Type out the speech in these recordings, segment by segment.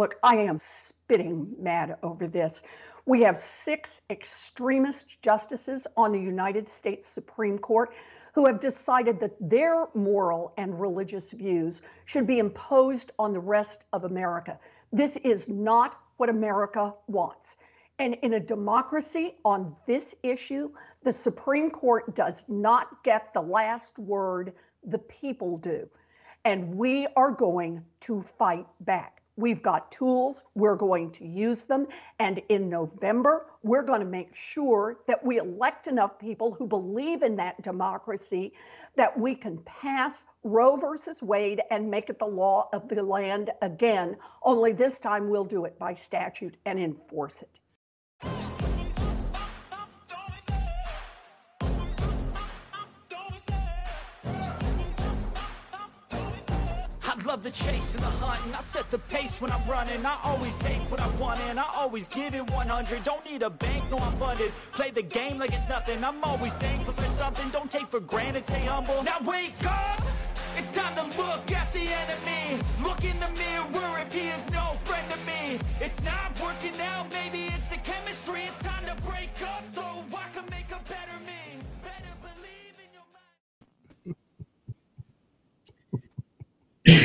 Look, I am spitting mad over this. We have six extremist justices on the United States Supreme Court who have decided that their moral and religious views should be imposed on the rest of America. This is not what America wants. And in a democracy on this issue, the Supreme Court does not get the last word, the people do. And we are going to fight back. We've got tools, we're going to use them. And in November, we're going to make sure that we elect enough people who believe in that democracy that we can pass Roe versus Wade and make it the law of the land again. Only this time we'll do it by statute and enforce it. Love the chase and the hunt and I set the pace when I'm running. I always take what I want and I always give it 100 Don't need a bank, no I'm funded. Play the game like it's nothing. I'm always thankful for something. Don't take for granted, stay humble. Now wake up! It's time to look at the enemy. Look in the mirror if he is no friend to me. It's not working out, maybe it's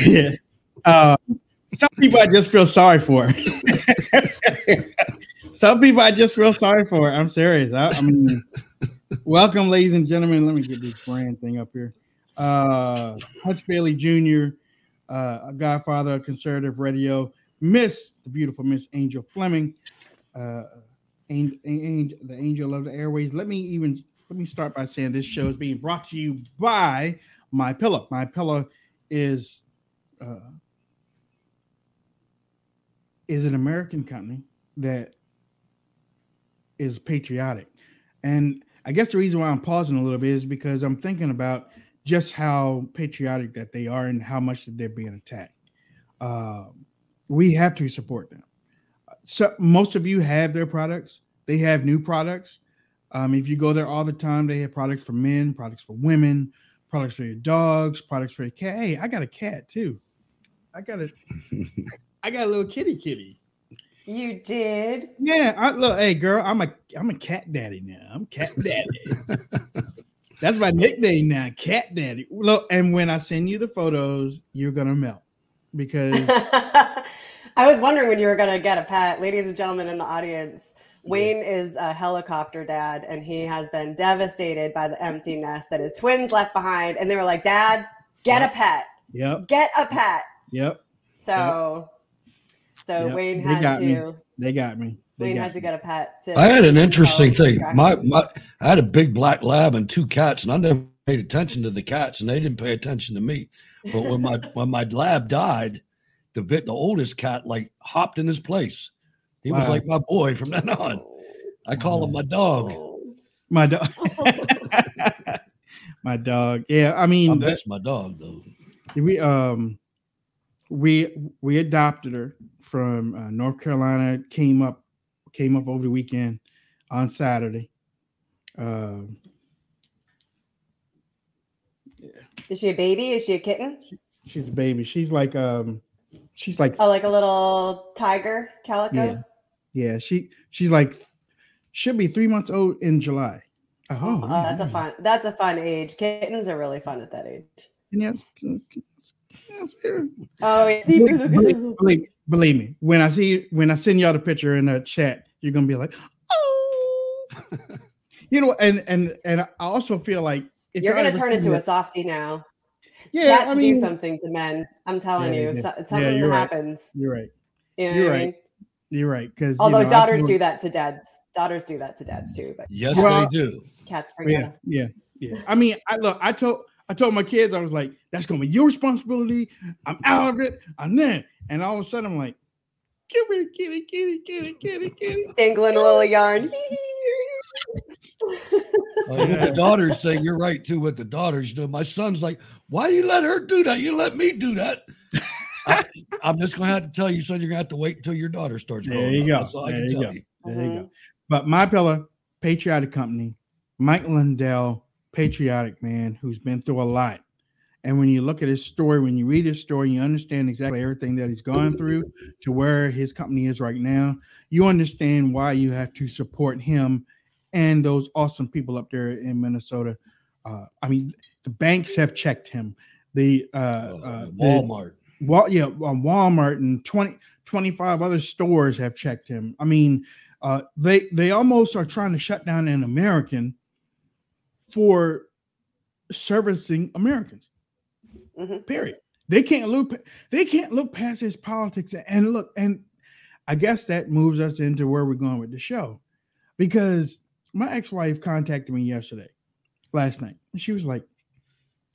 yeah. Uh, some people I just feel sorry for. some people I just feel sorry for. I'm serious. I, I mean, welcome, ladies and gentlemen. Let me get this brand thing up here. Uh, Hutch Bailey Jr., uh, godfather of conservative radio, Miss the beautiful Miss Angel Fleming, uh, the angel of the airways. Let me even let me start by saying this show is being brought to you by My Pillow. My Pillow is uh, is an American company that is patriotic. And I guess the reason why I'm pausing a little bit is because I'm thinking about just how patriotic that they are and how much that they're being attacked. Uh, we have to support them. So most of you have their products. They have new products. Um, if you go there all the time, they have products for men, products for women, products for your dogs, products for your cat. Hey, I got a cat too. I got a, I got a little kitty kitty. You did? Yeah. I look, hey girl, I'm a I'm a cat daddy now. I'm cat daddy. That's my nickname now, cat daddy. Look, and when I send you the photos, you're gonna melt because I was wondering when you were gonna get a pet, ladies and gentlemen in the audience. Wayne is a helicopter dad, and he has been devastated by the empty nest that his twins left behind. And they were like, "Dad, get Yep. a pet. yep, Get a pet." Yep. So, so Yep. Wayne They had got to. me. They got me. They Wayne got had to get a pet. To I had an interesting thing. My, my I had a big black lab and two cats, and I never paid attention to the cats, and they didn't pay attention to me. But when my when my lab died, the bit the oldest cat like hopped in his place. He was like my boy from then on. I call him my dog. My dog. my dog. Yeah, I mean, I that- my dog though. we um we we adopted her from uh, North Carolina. Came up came up over the weekend on Saturday. Uh, Is she a baby? Is she a kitten? she's a baby. She's like um she's like Oh, like a little tiger calico. yeah yeah she she's like should be three months old in July. Oh, Oh, that's a fun. That's a fun age. Kittens are really fun at that age. Yes, yes, yes, Oh, yeah. see, believe, believe- believe- believe me, when I see when I send y'all the picture in the chat, you're gonna be like, oh, you know, and and and I also feel like if You're gonna turn see into a that- softie now. yeah, Cats I mean, do something to men. I'm telling Yeah, you, they so, something Yeah, you're right. happens. You're right. You know You're what I right. mean? You're right. Because Although daughters do that to dads. Daughters do that to dads too, but Yes, Well- they do. cats bring Yeah, yeah, yeah. I mean, I look. I told I told my kids I was like, that's gonna be your responsibility. I'm out of it. I'm there. And all of a sudden, I'm like, come here, kitty, kitty, kitty, kitty, kitty. Dangling a little yarn. Uh, with the daughters say you're right too. With the daughters, you know, my son's like, "Why you let her do that? You let me do that." I, am just gonna have to tell you, son. You're gonna have to wait until your daughter starts. There you up. go. That's all I There can you tell go. you. There you go. But my pillow, patriotic company, Mike Lindell, patriotic man who's been through a lot. And when you look at his story, when you read his story, you understand exactly everything that he's gone through to where his company is right now. You understand why you have to support him and those awesome people up there in Minnesota. Uh, I mean, the banks have checked him. The uh, uh, Walmart. The, Wal- yeah, Walmart and 20, 25 other stores have checked him. I mean, uh, they they almost are trying to shut down an American for servicing Americans. Mm-hmm. Period. They can't look. They can't look past his politics and look. And I guess that moves us into where we're going with the show, because my ex-wife contacted me yesterday, last night, and she was like,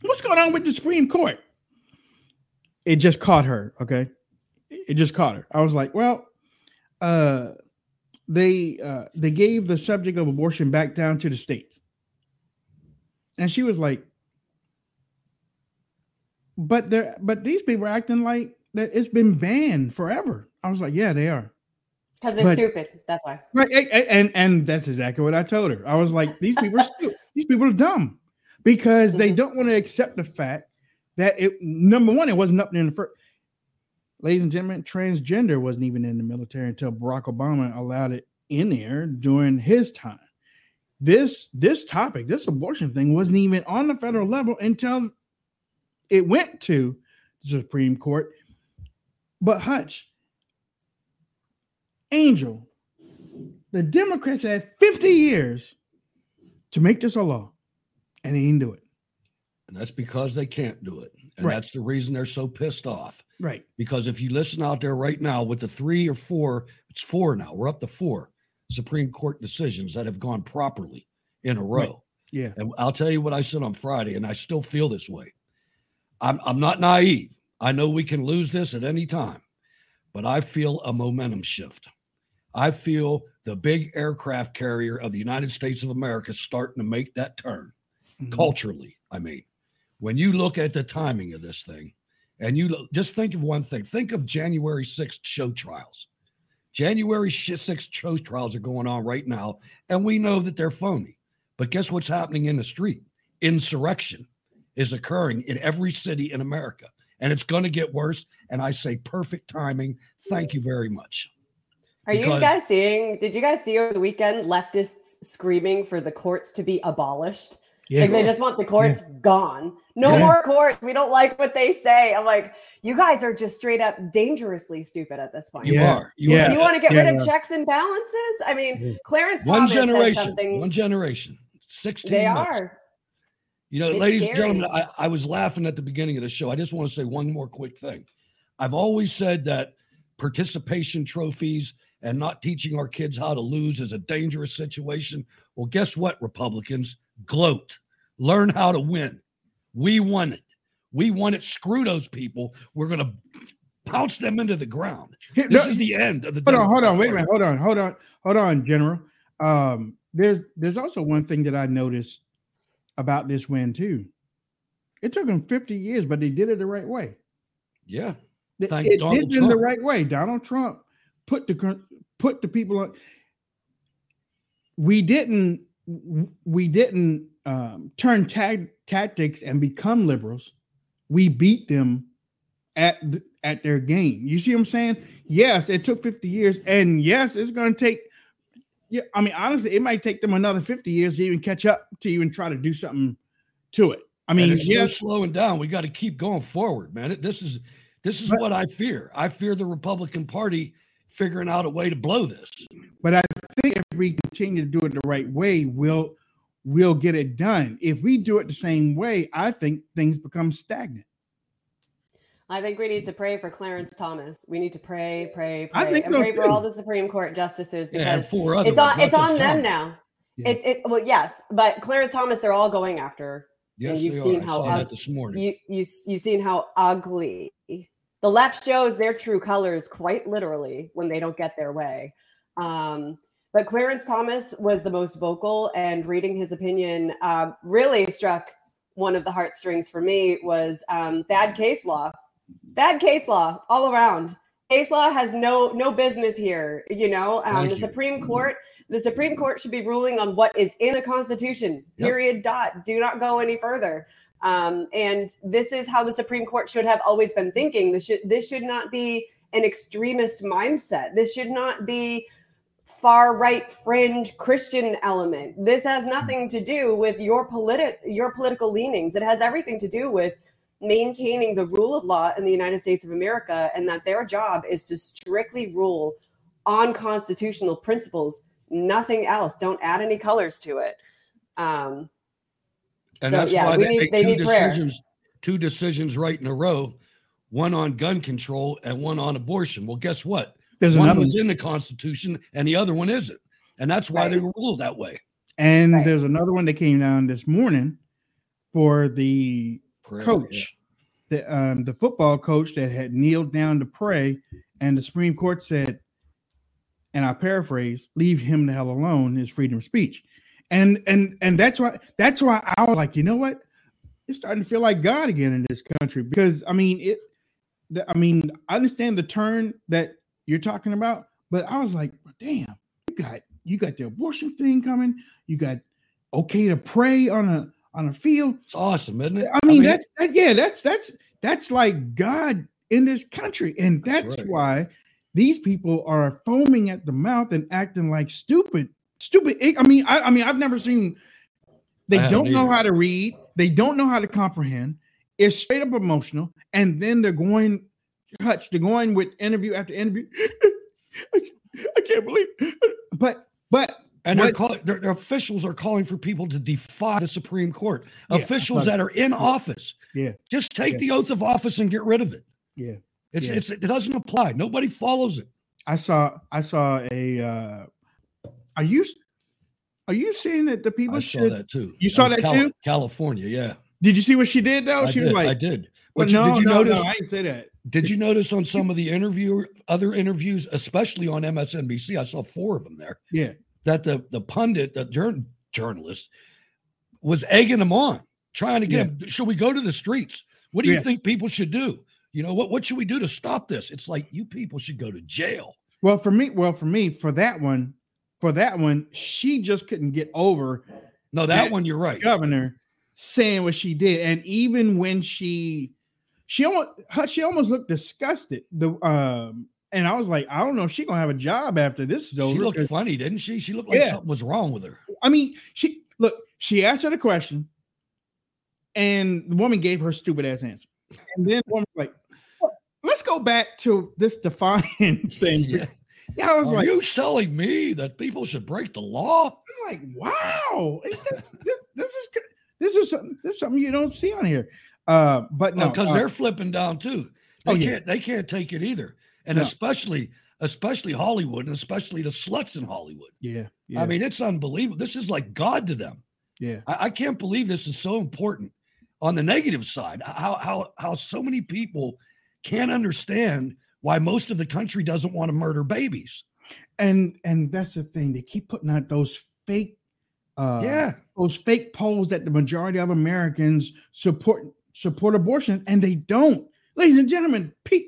"What's going on with the Supreme Court?" It just caught her. Okay, it just caught her. I was like, "Well, uh, they uh, they gave the subject of abortion back down to the states," and she was like, but they but these people are acting like that it's been banned forever. I was like, yeah, they are. Because they're but, stupid. That's why. Right. And and that's exactly what I told her. I was like, these people are stupid. These people are dumb because mm-hmm. they don't want to accept the fact that it number one, it wasn't up there in the first. Ladies and gentlemen, transgender wasn't even in the military until Barack Obama allowed it in there during his time. This this topic, this abortion thing, wasn't even on the federal level until it went to the Supreme Court. But Hutch, Angel, the Democrats had 50 years to make this a law, and they didn't do it. And that's because they can't do it. And right. that's the reason they're so pissed off. Right. Because if you listen out there right now with the three or four, it's four now, we're up to four Supreme Court decisions that have gone properly in a row. Right. Yeah. And I'll tell you what I said on Friday, and I still feel this way. I'm, I'm not naive. I know we can lose this at any time, but I feel a momentum shift. I feel the big aircraft carrier of the United States of America starting to make that turn mm-hmm. culturally. I mean, when you look at the timing of this thing, and you just think of one thing think of January 6th show trials. January 6th show trials are going on right now, and we know that they're phony. But guess what's happening in the street? Insurrection is occurring in every city in America, and it's going to get worse. And I say, perfect timing. Thank you very much. Are because- you guys seeing? Did you guys see over the weekend leftists screaming for the courts to be abolished? Yeah. Like they just want the courts yeah. gone. No yeah. more courts. We don't like what they say. I'm like, you guys are just straight up dangerously stupid at this point. You are. You, yeah. you want to get rid of checks and balances? I mean, Clarence one Thomas generation, said something. One generation. 16 They months. are. You know, it's ladies scary. and gentlemen, I, I was laughing at the beginning of the show. I just want to say one more quick thing. I've always said that participation trophies and not teaching our kids how to lose is a dangerous situation. Well, guess what, Republicans? Gloat. Learn how to win. We won it. We won it. Screw those people. We're going to pounce them into the ground. This no, is the end of the. Hold on, hold on, wait a minute, hold on, hold on, hold on, General. Um, there's there's also one thing that I noticed about this win too. It took them 50 years, but they did it the right way. Yeah. Thank it Donald did Trump. in the right way. Donald Trump put the put the people on. We didn't we didn't um, turn tag, tactics and become liberals. We beat them at at their game. You see what I'm saying? Yes, it took 50 years, and yes, it's going to take yeah, I mean, honestly, it might take them another 50 years to even catch up to even try to do something to it. I mean, it's yeah, slowing down. We got to keep going forward, man. This is this is but, what I fear. I fear the Republican Party figuring out a way to blow this. But I think if we continue to do it the right way, we'll we'll get it done. If we do it the same way, I think things become stagnant. I think we need to pray for Clarence Thomas. We need to pray, pray, pray, and pray for all the Supreme Court justices because yeah, it's on it's on them now. Yeah. It's it's well, yes, but Clarence Thomas, they're all going after. Yes, and you've seen are. how ug- this morning. You you you've seen how ugly the left shows their true colors quite literally when they don't get their way. Um, but Clarence Thomas was the most vocal, and reading his opinion uh, really struck one of the heartstrings for me was um, bad case law bad case law all around case law has no no business here you know um, the you. supreme court the supreme court should be ruling on what is in the constitution period yep. dot do not go any further Um, and this is how the Supreme Court should have always been thinking. This should this should not be an extremist mindset. This should not be far right fringe Christian element. This has nothing to do with your politi- your political leanings. It has everything to do with maintaining the rule of law in the United States of America and that their job is to strictly rule on constitutional principles, nothing else. Don't add any colors to it. Um, And So, that's yeah, why we they need- make they two need prayer. decisions, two decisions right in a row, one on gun control and one on abortion. Well, guess what? There's one another was in the Constitution and the other one isn't. And that's why they Right. were ruled that way. and Right. there's another one that came down this morning for the Prayer, coach, the um the football coach that had kneeled down to pray, and the Supreme Court said, and I paraphrase, leave him the hell alone, his freedom of speech. And and and that's why that's why I was like, you know what? It's starting to feel like God again in this country because I mean it the, I mean, I understand the turn that you're talking about, but I was like, damn, you got you got the abortion thing coming, you got okay to pray on a on a field. It's awesome, isn't it? I mean, that's that, yeah, that's that's that's like God in this country, and That's that's right. why these people are foaming at the mouth and acting like stupid, stupid. I mean, I, I mean, I've never seen. They I don't know how to read. They don't know how to comprehend. It's straight up emotional, and then they're going, Hutch. They're going with interview after interview. I, I can't believe, but but And they're What- calling their, officials are calling for people to defy the Supreme Court. Yeah, officials that are in office. Yeah. Just take Yeah. the oath of office and get rid of it. yeah. It's Yeah. it's it doesn't apply. Nobody follows it. I saw I saw a uh are you are you saying that the people I saw that too. You saw that too? California, yeah. Did you see what she did though? I she did. was like I did. well, But you- no, did you no, notice no, I didn't say that. Did you notice on some of the interview, other interviews, especially on MSNBC, I saw four of them there, Yeah. that the the pundit, the jour- journalist, was egging them on, trying to get Yeah. them. Should we go to the streets? What do you Yeah. think people should do? You know what? What should we do to stop this? It's like you people should go to jail. Well, for me, well, for me, for that one, for that one, she just couldn't get over No, that Yeah. one you're right. governor saying what she did. And even when she she almost she almost looked disgusted. The um and I was like, I don't know if she's gonna have a job after this is over. She looked funny, didn't she? She looked like Yeah. something was wrong with her. I mean, she look, she asked her the question, and the woman gave her stupid ass answer. And then the woman was like, let's go back to this define thing. Yeah. Yeah, I was Are like, you telling me that people should break the law? I'm like, wow, is this this this is good. This is something this is something you don't see on here. Uh, but no, because uh, they're flipping down too. They Oh, yeah. can't they can't take it either. And No. especially especially Hollywood and especially the sluts in Hollywood. yeah, yeah, I mean, it's unbelievable. This is like God to them. yeah, I, I can't believe this is so important on the negative side. How how how so many people can't understand why most of the country doesn't want to murder babies. and and that's the thing. They keep putting out those fake, uh, yeah. those fake polls that the majority of Americans support support abortion, and they don't. Ladies and gentlemen, pe-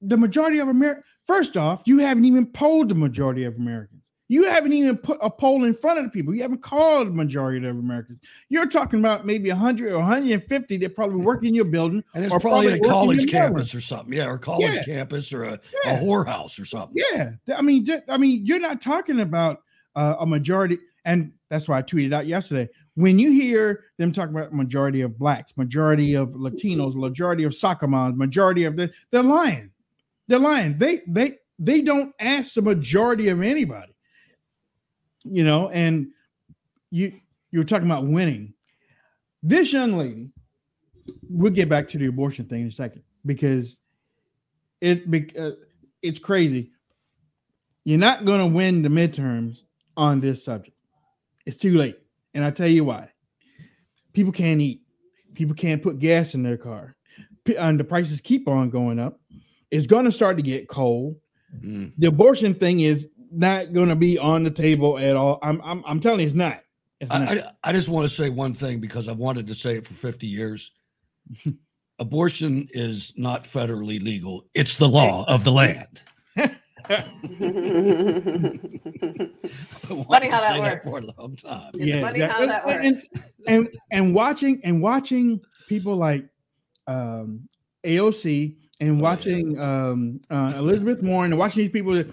the majority of America. First off, you haven't even polled the majority of Americans. You haven't even put a poll in front of the people. You haven't called the majority of Americans. You're talking about maybe 100 or 150 that probably work in your building. And it's or probably, in a college campus or something. Yeah, or college Yeah. campus or a, Yeah. a whorehouse or something. Yeah, I mean, I mean, you're not talking about uh, a majority, and that's why I tweeted out yesterday. When you hear them talk about majority of blacks, majority of Latinos, majority of soccer moms, majority of the, they're lying. They're lying. They they they don't ask the majority of anybody. You know, and you you were talking about winning. This young lady, we'll get back to the abortion thing in a second because it uh, it's crazy. You're not going to win the midterms on this subject. It's too late. And I tell you why. People can't eat. People can't put gas in their car. And the prices keep on going up. It's going to start to get cold. Mm. The abortion thing is not going to be on the table at all. I'm I'm, I'm telling you, it's not. It's not. I, I, I just want to say one thing because I've wanted to say it for 50 years. Abortion is not federally legal. It's the law of the land. Funny how that works. for a long time. It's funny how that and, and and watching and watching people like um, AOC and Oh, watching um, uh, Elizabeth Warren and watching these people that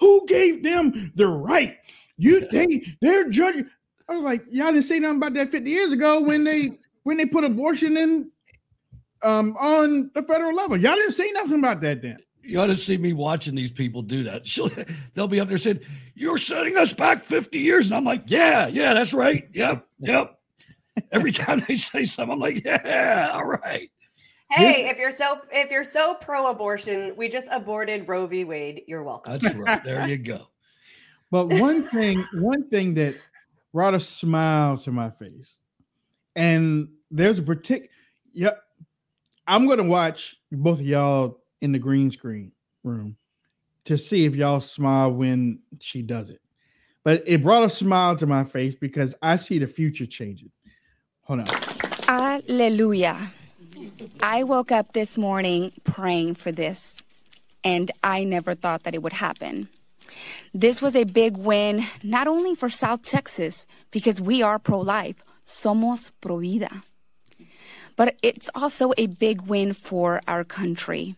who gave them the right? You they they're judging. I was like, y'all didn't say nothing about that 50 years ago when they when they put abortion in um on the federal level. Y'all didn't say nothing about that then. You ought to see me watching these people do that. She'll, they'll be up there saying, You're setting us back 50 years. And I'm like, Yeah, yeah, that's right. Yep, yep. Every time they say something, I'm like, Yeah, all right. Hey, if you're so if you're so pro-abortion, we just aborted Roe v. Wade. You're welcome. That's right. There you go. But one thing, one thing that brought a smile to my face, and there's a particular, yep. I'm gonna watch both of y'all in the green screen room to see if y'all smile when she does it. But it brought a smile to my face because I see the future changing. Hold on. Hallelujah. I woke up this morning praying for this, and I never thought that it would happen. This was a big win, not only for South Texas, because we are pro life, somos pro vida, but it's also a big win for our country.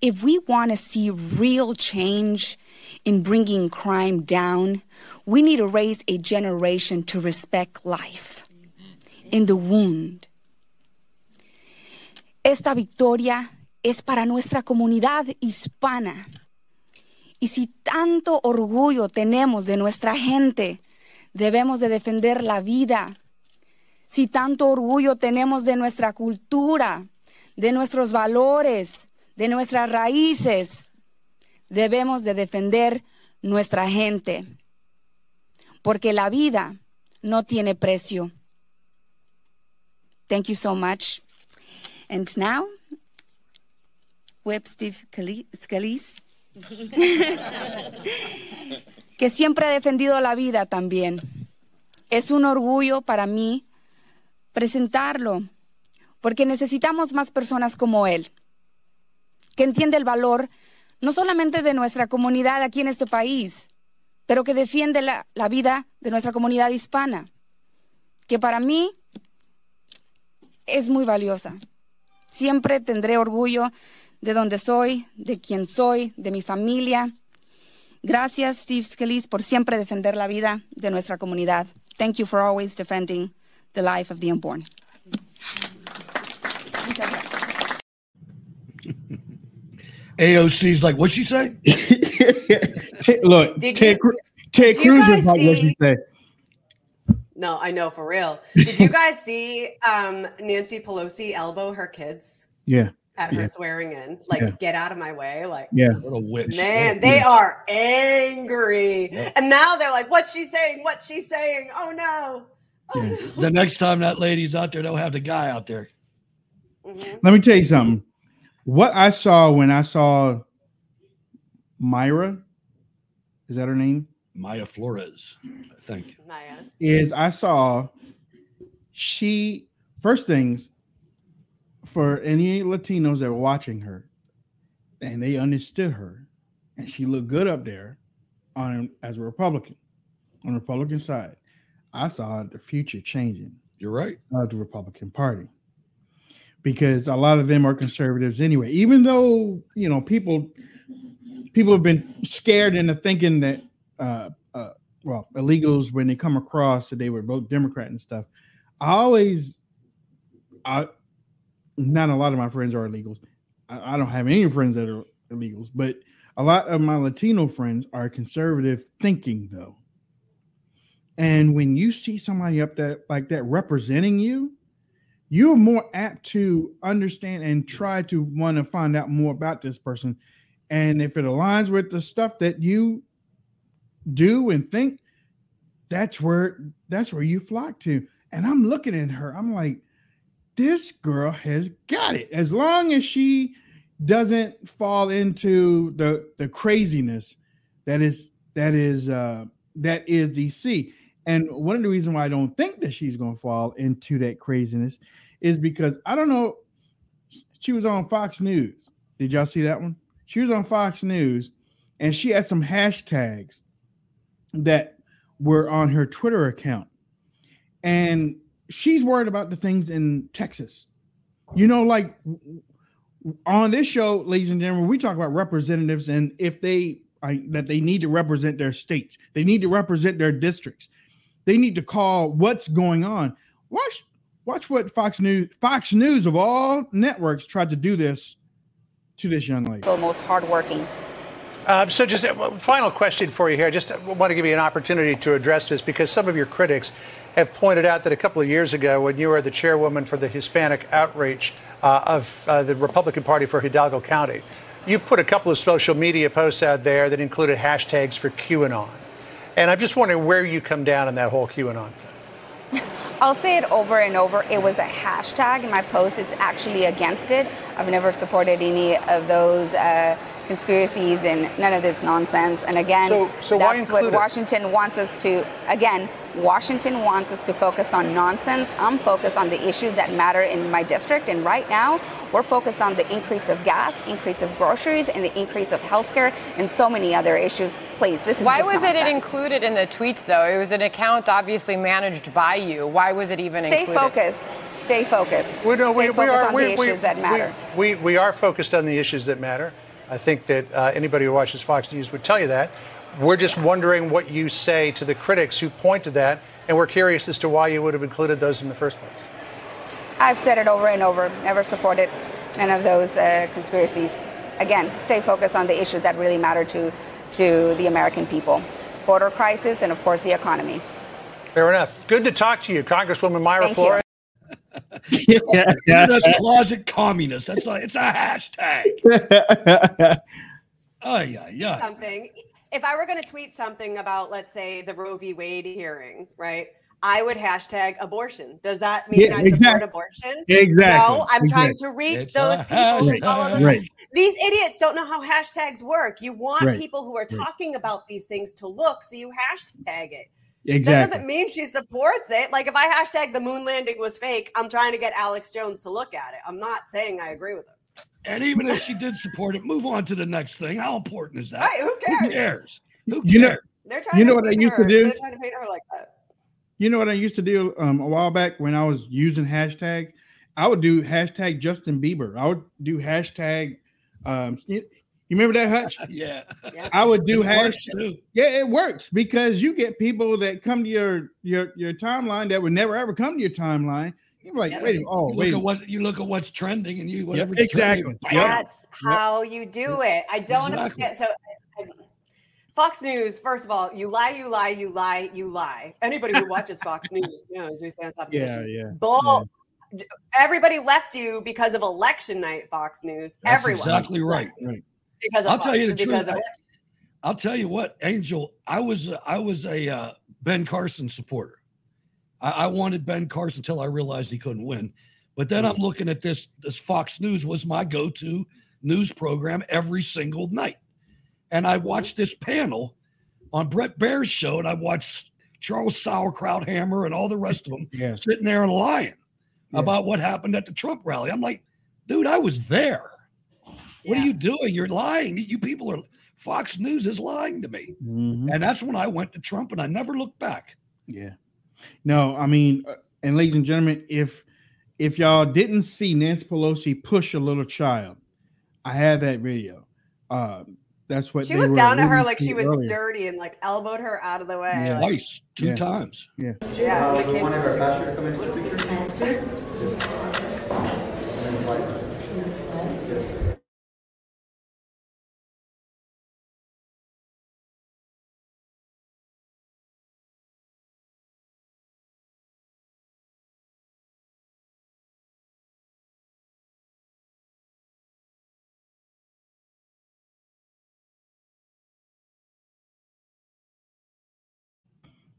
If we want to see real change in bringing crime down, we need to raise a generation to respect life in the wound. Esta victoria es para nuestra comunidad hispana. Y si tanto orgullo tenemos de nuestra gente, debemos de defender la vida. Si tanto orgullo tenemos de nuestra cultura, de nuestros valores, de nuestras raíces, debemos de defender nuestra gente. Porque la vida no tiene precio. Thank you so much. And now, Web Steve Scalise, que siempre ha defendido la vida también. Es un orgullo para mí presentarlo, porque necesitamos más personas como él, que entiende el valor no solamente de nuestra comunidad aquí en este país, pero que defiende la, vida de nuestra comunidad hispana, que para mí es muy valiosa. Siempre tendré orgullo de donde soy, de quién soy, de mi familia. Gracias, Steve Scalise, por siempre defender la vida de nuestra comunidad. Thank you for always defending the life of the unborn. AOC's like, what'd she say? Look, Did Ted, you- Cru- Ted Cruz is like what see- you say. No, I know for real. Did you guys see um, Nancy Pelosi elbow her kids Yeah, at her swearing in? Like, Yeah. get out of my way. Like, yeah. What a witch. man, What a they witch. are angry. Yeah. And now they're like, what's she saying? What's she saying? Oh no. Oh, Yeah. no. The next time that lady's out there, they'll have the guy out there. Mhm. Let me tell you something. What I saw when I saw Mayra, is that her name? Maya Flores, I think. Maya. Is I saw she first things for any Latinos that were watching her, and they understood her, and she looked good up there on as a Republican on the Republican side. I saw the future changing. You're right. of the Republican Party because a lot of them are conservatives anyway. Even though you know people people have been scared into thinking that uh, uh, well illegals when they come across that they would vote Democrat and stuff. I always I not a lot of my friends are illegals. I, I don't have any friends that are illegals, but a lot of my Latino friends are conservative thinking though. And when you see somebody up there like that representing you, you're more apt to understand and try to want to find out more about this person. And if it aligns with the stuff that you do and think, that's where that's where you flock to. And I'm looking at her, I'm like, this girl has got it. As long as she doesn't fall into the the craziness that is that is uh that is DC. And one of the reasons why I don't think that she's going to fall into that craziness is because I don't know. She was on Fox News. Did y'all see that one? She was on Fox News and she had some hashtags that were on her Twitter account. And she's worried about the things in Texas. You know, like on this show, ladies and gentlemen, we talk about representatives and if they I, that they need to represent their states, they need to represent their districts, they need to call what's going on. Watch, watch what Fox News, Fox News of all networks tried to do this to this young lady. The most hardworking. Uh, so, just a final question for you here. I just want to give you an opportunity to address this because some of your critics have pointed out that a couple of years ago, when you were the chairwoman for the Hispanic outreach uh, of uh, the Republican Party for Hidalgo County, you put a couple of social media posts out there that included hashtags for QAnon. And I'm just wondering where you come down on that whole QAnon thing. I'll say it over and over. It was a hashtag. And my post is actually against it. I've never supported any of those uh, conspiracies and none of this nonsense. And again, so, so that's what it? Washington wants us to, again, Washington wants us to focus on nonsense. I'm focused on the issues that matter in my district. And right now, we're focused on the increase of gas, increase of groceries, and the increase of healthcare and so many other issues. Please, this is Why was nonsense. it included in the tweets, though? It was an account obviously managed by you. Why was it even Stay included? focused. Stay focused. We, no, Stay we, focused we are, on we, the issues we, that matter. We, we, we are focused on the issues that matter. I think that uh, anybody who watches Fox News would tell you that. We're just wondering what you say to the critics who point to that, and we're curious as to why you would have included those in the first place. I've said it over and over. Never supported none of those uh, conspiracies. Again, stay focused on the issues that really matter to to the American people: border crisis and, of course, the economy. Fair enough. Good to talk to you, Congresswoman Mayra Thank you. Flores. yeah, That's closet communist. That's like it's a hashtag. Oh yeah, yeah. something. If I were going to tweet something about, let's say, the Roe v. Wade hearing, right? I would hashtag abortion. Does that mean Yeah, I support abortion? Exactly. No, I'm trying to reach It's those people who follow the hashtag. Right. These idiots don't know how hashtags work. You want Right. people who are Right. talking about these things to look, so you hashtag it. Exactly. That doesn't mean she supports it. Like if I hashtag the moon landing was fake, I'm trying to get Alex Jones to look at it. I'm not saying I agree with him. And even if she did support it, move on to the next thing. How important is that? Right? Who cares? Who cares? Who You know- They're trying You to know what I paint used to do? They're trying to paint her like that. You know what I used to do um, a while back when I was using hashtags? I would do hashtag Justin Bieber. I would do hashtag. Um, you, you remember that Hutch? yeah. I would do It hashtag. Yeah, it works because you get people that come to your your your timeline that would never ever come to your timeline. You're like, Yeah, wait, a- you oh, look wait, at what you look at what's trending, and you Yep, whatever. exactly. Yep. That's how you do it. I don't Exactly. forget. So, Fox News, first of all, you lie, you lie, you lie, you lie. Anybody who watches Fox News knows who stands up. Yeah, yeah, Bull. Everybody left you because of election night, Fox News. That's Everyone. exactly right. right. Because of I'll tell you the because truth. of I- I'll tell you what, Angel. I was a- I was a uh, Ben Carson supporter. I, I wanted Ben Carson until I realized he couldn't win. But then I'm looking at this. This Fox News was my go-to news program every single night, and I watched this panel on Bret Baier's show, and I watched Charles Sauerkraut Hammer and all the rest of them Yeah. sitting there and lying Yeah. about what happened at the Trump rally. I'm like, dude, I was there. What Yeah. are you doing? You're lying. You people are Fox News is lying to me. Mhm. And that's when I went to Trump and I never looked back. Yeah. No, I mean, uh, and ladies and gentlemen, if if y'all didn't see Nancy Pelosi push a little child, I have that video. Um, that's what She they looked were down at her like she was earlier. dirty and like elbowed her out of the way. Yeah. Like, Twice, two Yeah. times. Yeah. yeah, and the kids is-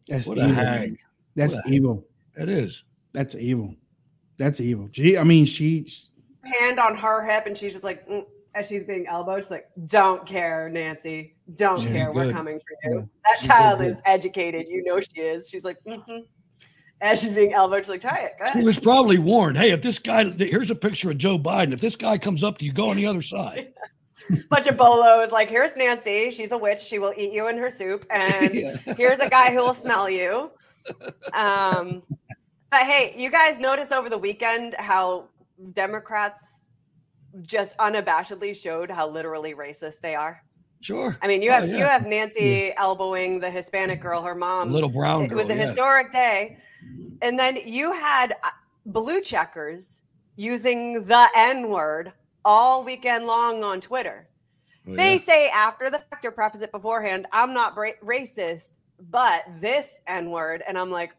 That's What a evil. hag. That's What a- evil. It is. That's evil. That's evil. She, I mean, she. hand on her hip and she's just like mm, as she's being elbowed she's like don't care nancy don't She's care we're coming for you Yeah. that She's child good. is educated you know she is she's like mm-hmm. as she's being elbowed she's like try it go He ahead. was probably warned. Hey, if this guy, here's a picture of Joe Biden. If this guy comes up to you, go on the other side. bunch of bolos like here's nancy she's a witch she will eat you in her soup and Yeah. here's a guy who will smell you um But hey, you guys notice over the weekend how Democrats just unabashedly showed how literally racist they are. Sure. I mean, you Oh, have yeah. you have Nancy elbowing the Hispanic girl, her mom. Little brown It was a yeah. historic day, and then you had uh, blue checkers using the N word all weekend long on Twitter. Oh, They say after the fact or preface it beforehand, I'm not bra- racist, but this N word. And I'm like,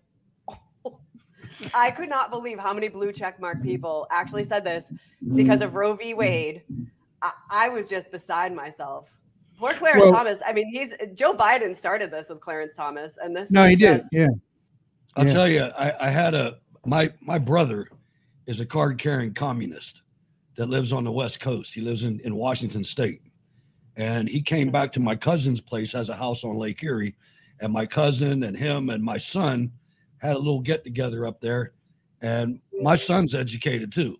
oh. I could not believe how many blue checkmark people actually said this because of Roe v. Wade. I, I was just beside myself. Poor Clarence Well- Thomas. I mean, he's Joe Biden started this with Clarence Thomas, and this No, is he did. Yeah. I'll Yeah. tell you, I, I had a my my brother is a card carrying communist that lives on the West Coast. He lives in, in Washington State. And he came mm-hmm. back to my cousin's place, has a house on Lake Erie. And my cousin and him and my son had a little get together up there. And my mm-hmm. son's educated too.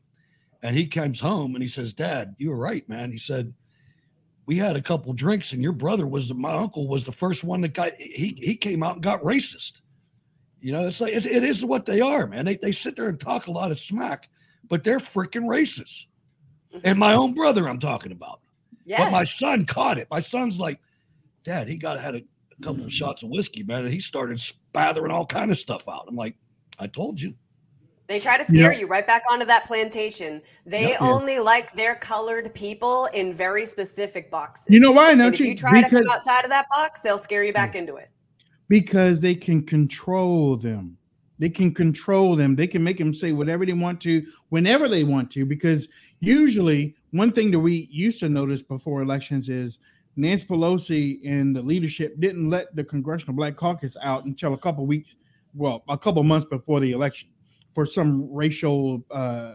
And he comes home and he says, Dad, you were right, man. He said, We had a couple drinks, and your brother was the, my uncle was the first one that got he he came out and got racist. You know, it's like it's, it is what they are, man. They they sit there and talk a lot of smack, but they're freaking racist. Mm-hmm. And my own brother, I'm talking about. But my son caught it. My son's like, Dad, he got had a couple of mm. shots of whiskey, man, and he started spathering all kind of stuff out. I'm like, I told you. They try to scare Yeah. you right back onto that plantation. They Yeah. only like their colored people in very specific boxes. You know why? and Don't if you? you try to Because, come outside of that box, they'll scare you back mm. into it. because they can control them. They can control them. They can make them say whatever they want to, whenever they want to. Because usually, one thing that we used to notice before elections is Nancy Pelosi and the leadership didn't let the Congressional Black Caucus out until a couple weeks, well, a couple months before the election, for some racial, uh,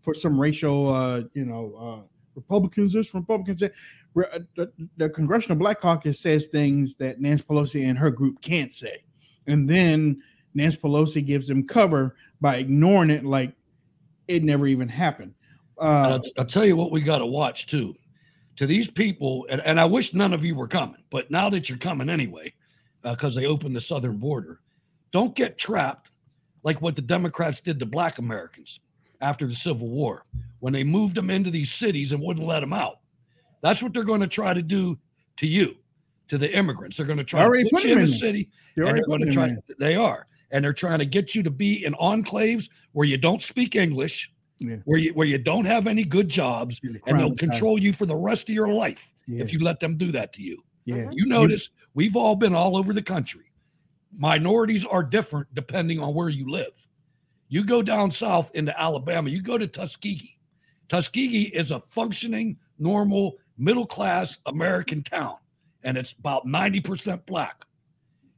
for some racial, uh, you know, uh, Republicans this, Republicans that. Uh, The, the Congressional Black Caucus says things that Nancy Pelosi and her group can't say, and then Nancy Pelosi gives them cover by ignoring it like it never even happened. Uh, I'll, I'll tell you what we got to watch too. To these people, and, and I wish none of you were coming, but now that you're coming anyway, because they opened the southern border, don't get trapped like what the Democrats did to Black Americans after the Civil War when they moved them into these cities and wouldn't let them out. That's what they're going to try to do to you, to the immigrants. They're going to try to put put you in the city, and they're going to try. They are, and they're trying to get you to be in enclaves where you don't speak English, Yeah. where you where you don't have any good jobs, the and they'll crime time. control you for the rest of your life Yeah. if you let them do that to you. yeah, mm-hmm. You notice we've all been all over the country. Minorities are different depending on where you live. You go down south into Alabama, you go to Tuskegee. Tuskegee is a functioning, normal, middle class American town, and it's about 90% black.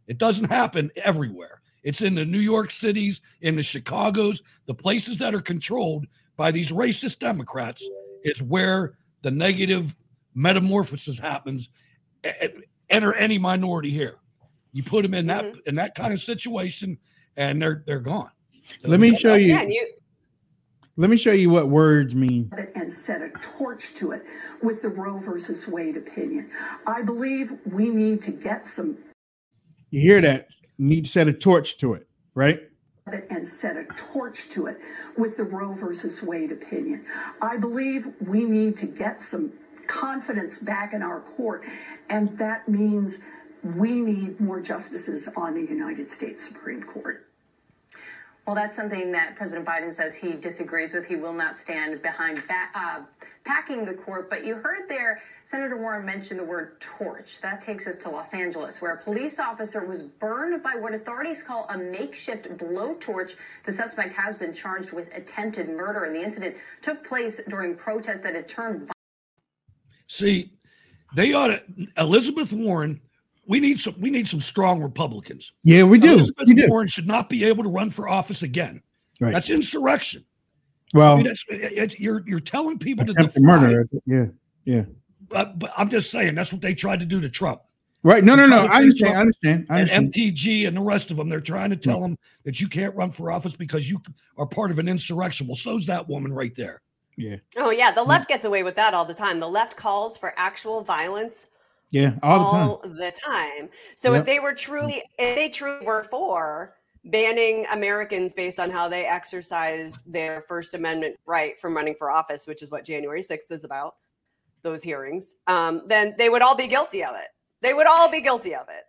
It doesn't happen everywhere. It's in the New York cities, in the Chicago's, the places that are controlled by these racist Democrats is where the negative metamorphosis happens. Enter any minority here. You put them in that mm-hmm. in that kind of situation, and they're they're gone. Let me show you. Yeah, you Let me show you what words mean. and set a torch to it with the Roe versus Wade opinion. I believe we need to get some You hear that? You need to set a torch to it, right? and set a torch to it with the Roe versus Wade opinion. I believe we need to get some confidence back in our court, and that means we need more justices on the United States Supreme Court. Well, that's something that President Biden says he disagrees with. He will not stand behind ba- uh, packing the court. But you heard there, Senator Warren mentioned the word torch. That takes us to Los Angeles, where a police officer was burned by what authorities call a makeshift blowtorch. The suspect has been charged with attempted murder, and the incident took place during protests that had turned See, they ought to Elizabeth Warren. We need some. We need some strong Republicans. Yeah, we do. Elizabeth We do. Warren should not be able to run for office again. Right. That's insurrection. Well, I mean, that's, it, it- you're you're telling people to attempted defy. murder. Yeah, yeah. But, but I'm just saying that's what they tried to do to Trump. Right. No, no, no. I understand. I and understand. I And understand. MTG and the rest of them, they're trying to tell them that you can't run for office because you are part of an insurrection. Well, so's that woman right there. Yeah. Oh yeah, the left gets away with that all the time. The left calls for actual violence Yeah. All the time. the time. So Yep. if they were truly, if they truly were for banning Americans based on how they exercise their First Amendment right from running for office, which is what January 6th is about, those hearings, um, then they would all be guilty of it. They would all be guilty of it.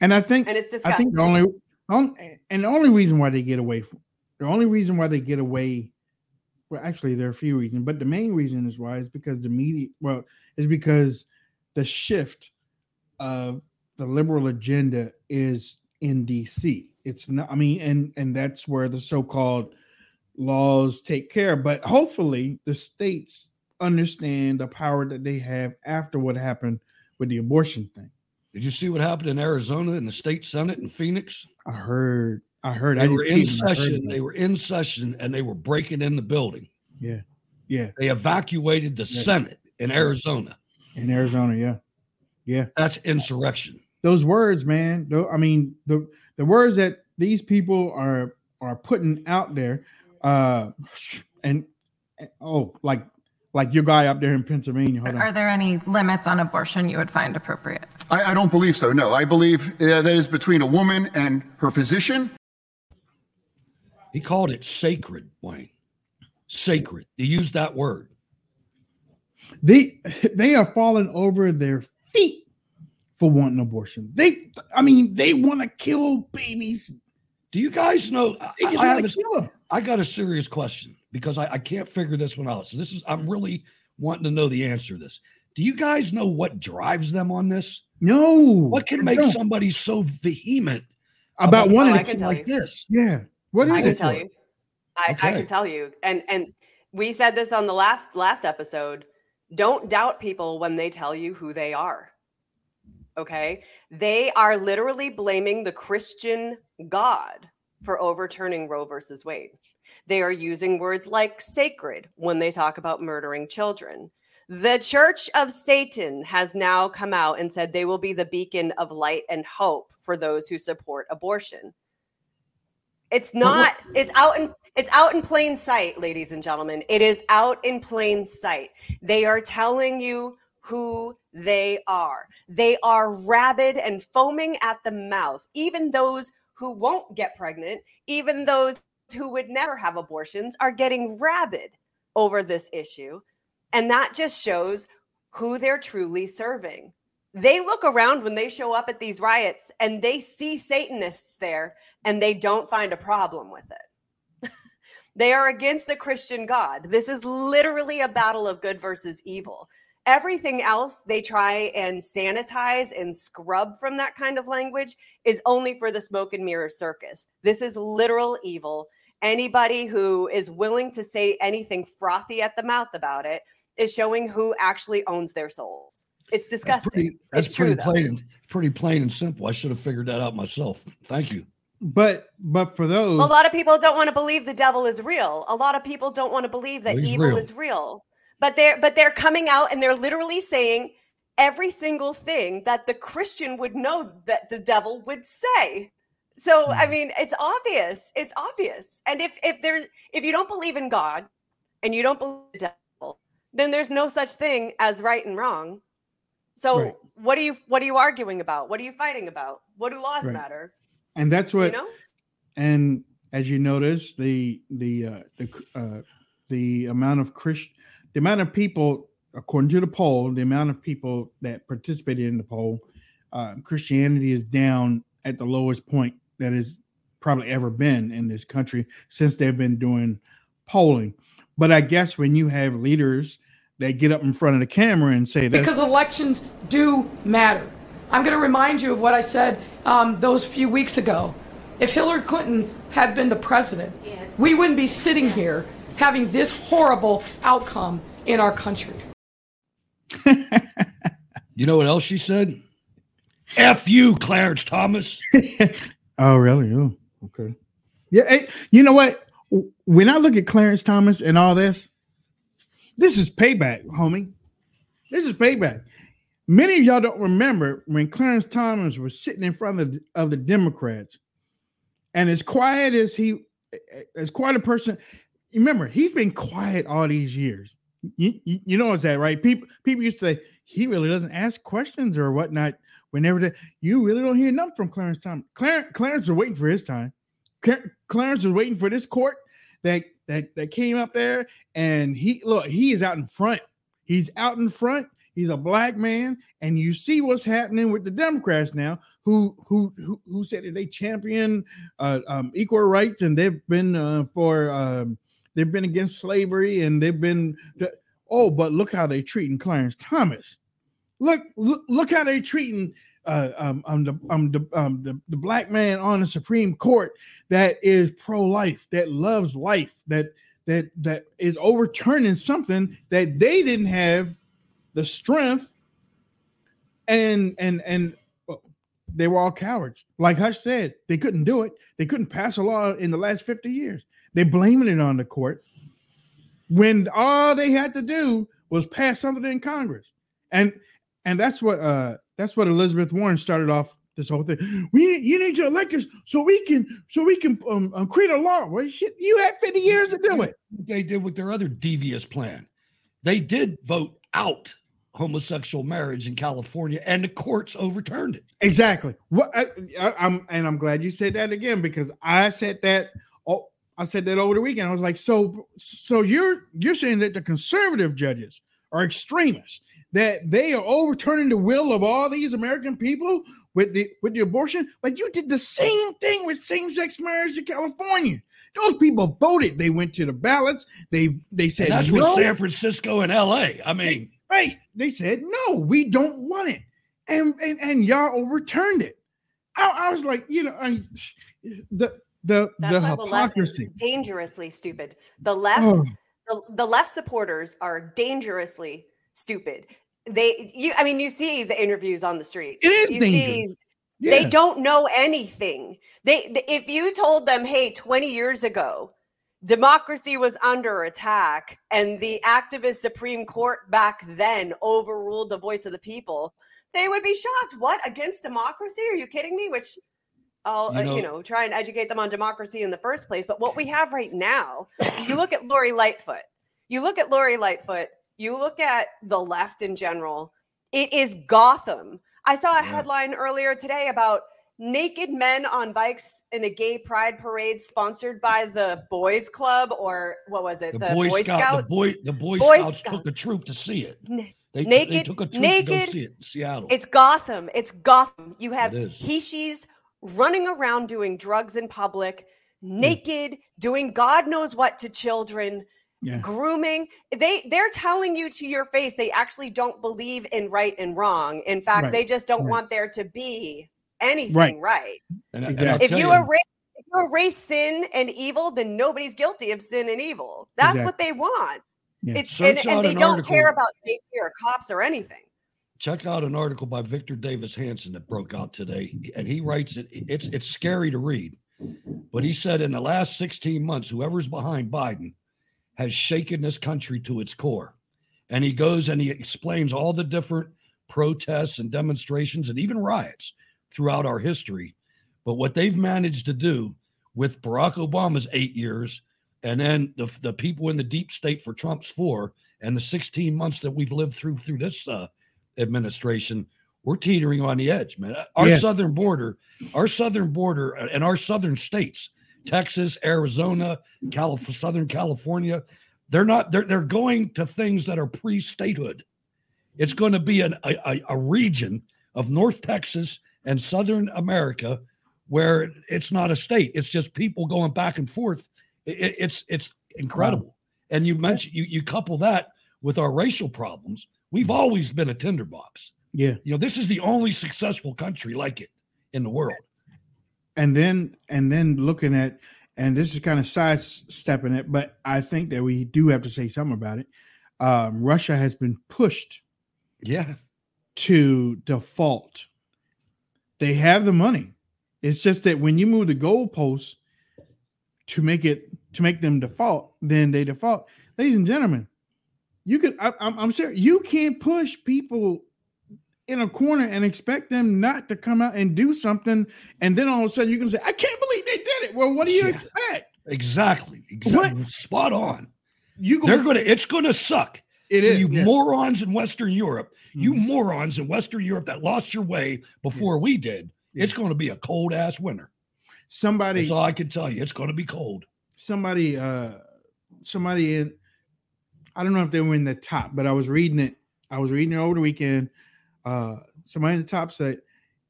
And I think And it's I think the only, and the only reason why they get away, from, the only reason why they get away, well, actually there are a few reasons, but the main reason is why is because the media, well, is because the shift of the liberal agenda is in DC. It's not, I mean, and and that's where the so-called laws take care. But hopefully, the states understand the power that they have after what happened with the abortion thing. Did you see what happened in Arizona in the state senate in Phoenix? I heard. I heard. They I were in see it, but I heard session. They were in session and they were breaking in the building. Yeah. Yeah. They evacuated the Yeah. Senate in Arizona. In Arizona. Yeah. Yeah. That's insurrection. Those words, man. I mean, the the words that these people are are putting out there, uh, and- oh, like like your guy up there in Pennsylvania. Hold on. Are there any limits on abortion you would find appropriate? I, I don't believe so. No, I believe uh, that is between a woman and her physician. He called it sacred, Wayne. Sacred. He used that word. They they are falling over their feet for wanting abortion. They, I mean, they want to kill babies. Do you guys know? I, They just I want have a- kill them. I got a serious question because I, I can't figure this one out. So this is I'm really wanting to know the answer to this. Do you guys know what drives them on this? No. What can make don't. somebody so vehement about Oh, wanting I can tell like you. this? Yeah. What is I it? can tell for? you. I, I can tell you. And and we said this on the last last episode. Don't doubt people when they tell you who they are. Okay? They are literally blaming the Christian God for overturning Roe versus Wade. They are using words like sacred when they talk about murdering children. The Church of Satan has now come out and said they will be the beacon of light and hope for those who support abortion. It's not, it's out in it's out in plain sight, ladies and gentlemen. It is out in plain sight. They are telling you who they are. They are rabid and foaming at the mouth. Even those who won't get pregnant, even those who would never have abortions are getting rabid over this issue. And that just shows who they're truly serving. They look around when they show up at these riots and they see Satanists there and they don't find a problem with it. they are against the Christian God. This is literally a battle of good versus evil. Everything else they try and sanitize and scrub from that kind of language is only for the smoke and mirror circus. This is literal evil. Anybody who is willing to say anything frothy at the mouth about it is showing who actually owns their souls. It's That's disgusting. pretty, that's it's pretty true, though. plain and pretty plain and simple. I should have figured that out myself. Thank you. But but for those, A lot of people don't want to believe the devil is real. A lot of people don't want to believe that Oh, evil real. is real. But they're but they're coming out and they're literally saying every single thing that the Christian would know that the devil would say. So. I mean, it's obvious. It's obvious. And if if there's if you don't believe in God and you don't believe the devil, then there's no such thing as right and wrong. So Right. what are you what are you arguing about? What are you fighting about? What do laws Right. matter? and that's what you know? and as you notice the the uh the uh the amount of christian the amount of people according to the poll the amount of people that participated in the poll uh christianity is down at the lowest point that has probably ever been in this country since they've been doing polling but i guess when you have leaders that get up in front of the camera and say that because elections do matter. I'm going to remind you of what I said um, those few weeks ago. If Hillary Clinton had been the president, we wouldn't be sitting here having this horrible outcome in our country. You know what else she said? F you, Clarence Thomas. Oh, really? Oh, okay. Yeah. hey, you know what? When I look at Clarence Thomas and all this, this is payback, homie. This is payback. Many of y'all don't remember when Clarence Thomas was sitting in front of the, of the Democrats, and as quiet as he, as quiet a person. Remember, he's been quiet all these years. You, you, you know what's that, right? People people used to say he really doesn't ask questions or whatnot. Whenever you really don't hear nothing from Clarence Thomas. Clarence, Clarence is waiting for his time. Clarence was waiting for this court that that that came up there, and he look, he is out in front. He's out in front. He's a black man, and you see what's happening with the Democrats now, who who who, who said that they champion uh, um, equal rights, and they've been uh, for um, they've been against slavery, and they've been oh, but look how they're treating Clarence Thomas. Look, look, look how they're treating uh, um, um, the, um, the, um, the, the black man on the Supreme Court that is pro-life, that loves life, that that that is overturning something that they didn't have the strength and and and they were all cowards. Like Hush said, they couldn't do it. They couldn't pass a law in the last 50 years. They're blaming it on the court when all they had to do was pass something in Congress. And and that's what uh that's what Elizabeth Warren started off this whole thing. We you need to elect us so we can so we can um, um, create a law. Well, shit, you had 50 years to do it. They did with their other devious plan. They did vote out homosexual marriage in California, and the courts overturned it. Exactly. What I, am and I'm glad you said that again because I said that. Oh, I said that over the weekend. I was like, so so you're you're saying that the conservative judges are extremists that they are overturning the will of all these American people with the with the abortion, but you did the same thing with same-sex marriage in California. Those people voted. They went to the ballots. They they said and that's no. with San Francisco and L.A. I mean, right? They said no, we don't want it, and and, and y'all overturned it. I, I was like, you know, I, the the that's the hypocrisy. the left is dangerously stupid. The left, oh. the, the left supporters are dangerously stupid they you i mean you see the interviews on the street. It is you dangerous. see yeah. they don't know anything. They if you told them hey 20 years ago democracy was under attack and the activist supreme court back then overruled the voice of the people they would be shocked. What? Against democracy? Are you kidding me? Which I'll you know, uh, you know try and educate them on democracy in the first place. But what we have right now you look at Lori Lightfoot. You look at Lori Lightfoot you look at the left in general, it is Gotham. I saw a headline earlier today about naked men on bikes in a gay pride parade sponsored by the Boys Club or what was it? The, the Boy, Boy Scout, Scouts. The Boy, the Boy, Boy Scouts, Scouts, took a troop to see it. They, naked, they took a troop naked, to go see it in Seattle. It's Gotham. It's Gotham. You have is. Hishis running around doing drugs in public, Hmm. naked, doing God knows what to children Yeah. grooming they they're telling you to your face they actually don't believe in right and wrong in fact Right, they just don't right. want there to be anything Right. right, And, and Exactly. If tell you erase if you erase sin and evil then nobody's guilty of sin and evil that's what they want Yeah. it's and, and, they an don't article. care about safety or cops or anything check out an article by Victor Davis Hanson that broke out today, and he writes it. It's it's scary to read, but he said in the last 16 months, whoever's behind Biden has shaken this country to its core, and he goes and he explains all the different protests and demonstrations and even riots throughout our history. But what they've managed to do with Barack Obama's eight years, and then the the people in the deep state for Trump's four, and the 16 months that we've lived through through this uh, administration, we're teetering on the edge, man. Our Yeah. southern border, our southern border, uh, and our southern states, Texas, Arizona, Calif- Southern California, they're not. They're they're going to things that are pre-statehood. It's going to be an, a, a, a region of North Texas and Southern America where it's not a state. It's just people going back and forth. I- I- it's it's incredible. And you mentioned you you couple that with our racial problems. We've always been a tinderbox. Yeah. You know, this is the only successful country like it in the world. And then and then looking at and this is kind of sidestepping it but i think that we do have to say something about it. Um, russia has been pushed Yeah. to default. They have the money. It's just that when you move the goalposts to make it to make them default then they default. Ladies and gentlemen you can I, I'm, I'm serious you can't push people in a corner and expect them not to come out and do something, and then all of a sudden you can say, "I can't believe they did it." Well, what do you Yeah. expect? Exactly. Exactly. Spot on. You go, They're gonna it's gonna suck. It is. you yeah. Mm-hmm. morons in Western Europe, you morons in Western Europe that lost your way before we did. It's going to be a cold ass winter. somebody That's all I can tell you. It's going to be cold. somebody uh somebody in I don't know if they were in the top, but I was reading it. I was reading it over the weekend. Uh somebody in the top said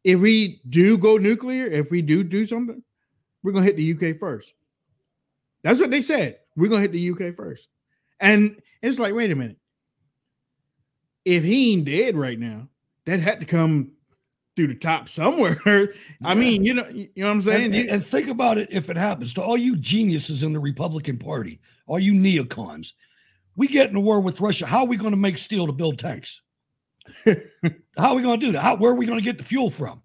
if we do go nuclear, if we do do something, we're gonna hit the UK first. That's what they said. We're gonna hit the UK first. And it's like, wait a minute. If he ain't dead right now, that had to come through the top somewhere. I mean, you know, you know what I'm saying? And, and- and think about it if it happens to all you geniuses in the Republican Party, all you neocons. We get in a war with Russia. How are we going to make steel to build tanks? How are we going to do that? How, where are we going to get the fuel from?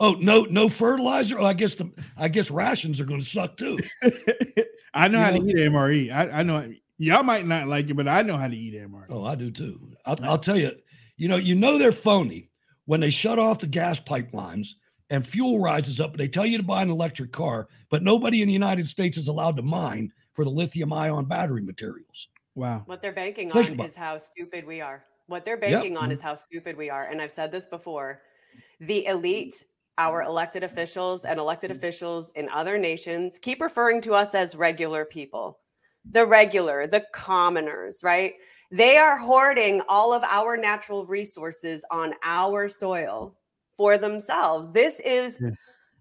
Oh, no, no fertilizer. Oh, I guess the I guess rations are going to suck too. I know You how know- to eat MRE. I, I know y'all might not like it, but I know how to eat MRE. Oh, I do too. I'll, I'll tell you. You know, you know they're phony when they shut off the gas pipelines and fuel rises up. and They tell you to buy an electric car, but nobody in the United States is allowed to mine for the lithium-ion battery materials. Wow. What they're banking Think on about is how stupid we are. What they're Yep. banking on is mm-hmm. how stupid we are. And I've said this before. The mm-hmm. elite, our elected officials and elected mm-hmm. officials in other nations keep referring to us as regular people. The regular, the commoners, right? They are hoarding all of our natural resources on our soil for themselves. This is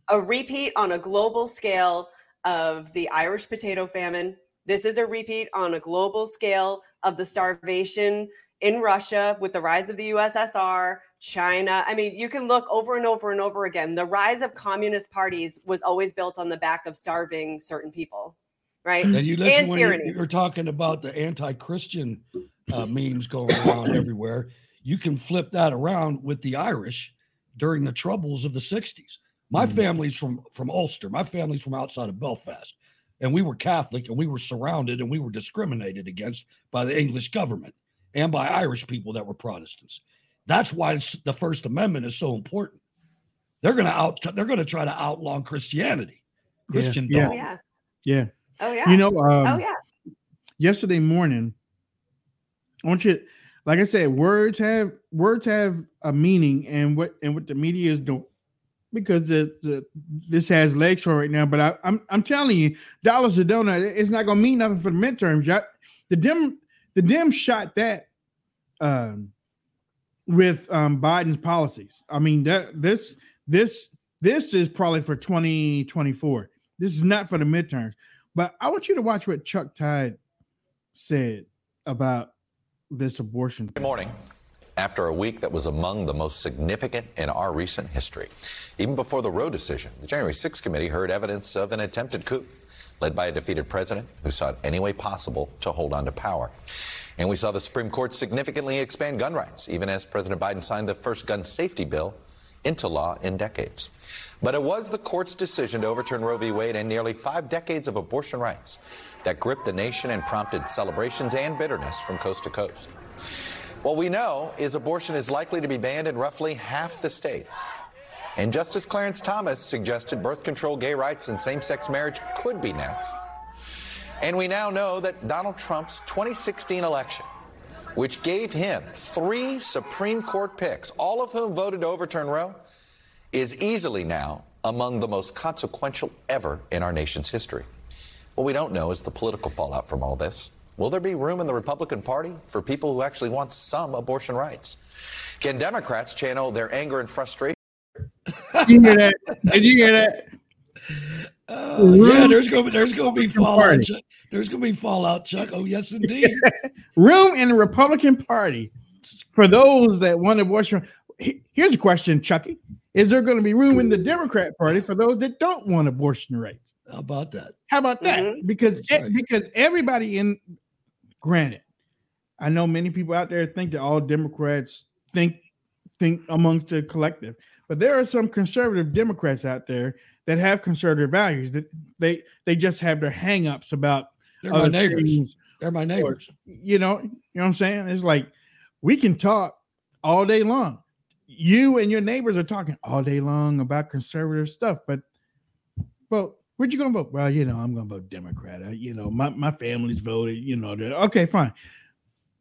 a repeat on a global scale of the Irish potato famine. This is a repeat on a global scale of the starvation in Russia with the rise of the USSR, China. I mean, you can look over and over and over again. The rise of communist parties was always built on the back of starving certain people, right? And you listen and when you're, tyranny. you're talking about the anti-Christian uh, memes going around everywhere. You can flip that around with the Irish during the troubles of the '60s. My family's from from Ulster. My family's from outside of Belfast, and we were Catholic, and we were surrounded, and we were discriminated against by the English government and by Irish people that were Protestants. That's why it's- the First Amendment is so important. They're going to out. They're going to try to outlaw Christianity, Christian yeah. Oh, yeah. Yeah. Oh, yeah. You know, um, oh, yeah. yesterday morning, I want you, like I said, words have words have a meaning, and what and what the media is doing because the, the this has legs for right now. But I, I'm I'm telling you, dollars a donut, it's not gonna mean nothing for the midterms. The Dem the Dem shot that um with um Biden's policies. I mean that this this this is probably for 2024. This is not for the midterms. But I want you to watch what Chuck Todd said about this abortion. Good morning. After a week that was among the most significant in our recent history, even before the Roe decision, the January 6th committee heard evidence of an attempted coup led by a defeated president who sought any way possible to hold on to power. And we saw the Supreme Court significantly expand gun rights, even as President Biden signed the first gun safety bill into law in decades. But it was the court's decision to overturn Roe v. Wade and nearly five decades of abortion rights that gripped the nation and prompted celebrations and bitterness from coast to coast. What we know is abortion is likely to be banned in roughly half the states. And Justice Clarence Thomas suggested birth control, gay rights, and same sex marriage could be next. And we now know that Donald Trump's 2016 election, which gave him three Supreme Court picks, all of whom voted to overturn Roe, is easily now among the most consequential ever in our nation's history. What we don't know is the political fallout from all this. Will there be room in the Republican Party for people who actually want some abortion rights? Can Democrats channel their anger and frustration? Did you hear that? Did you hear that? Oh, yeah, there's gonna be there's gonna be fallout. Chuck. There's gonna be fallout, Chuck. Oh yes, indeed. Room in the Republican Party for those that want abortion. Here's a question, Chucky: Is there going to be room in the Democrat Party for those that don't want abortion rights? How about that? How about that? Mm-hmm. Because e- because everybody in granted, I know many people out there think that all Democrats think think amongst the collective, but there are some conservative Democrats out there that have conservative values that they they just have their hangups about They're my other neighbors. things. They're my Or, neighbors. you know, you know what I'm saying? It's like we can talk all day long. You and your neighbors are talking all day long about conservative stuff, but well, where'd you gonna vote? Well, you know, I'm gonna vote Democrat. I, you know, my, my family's voted, you know, okay, fine.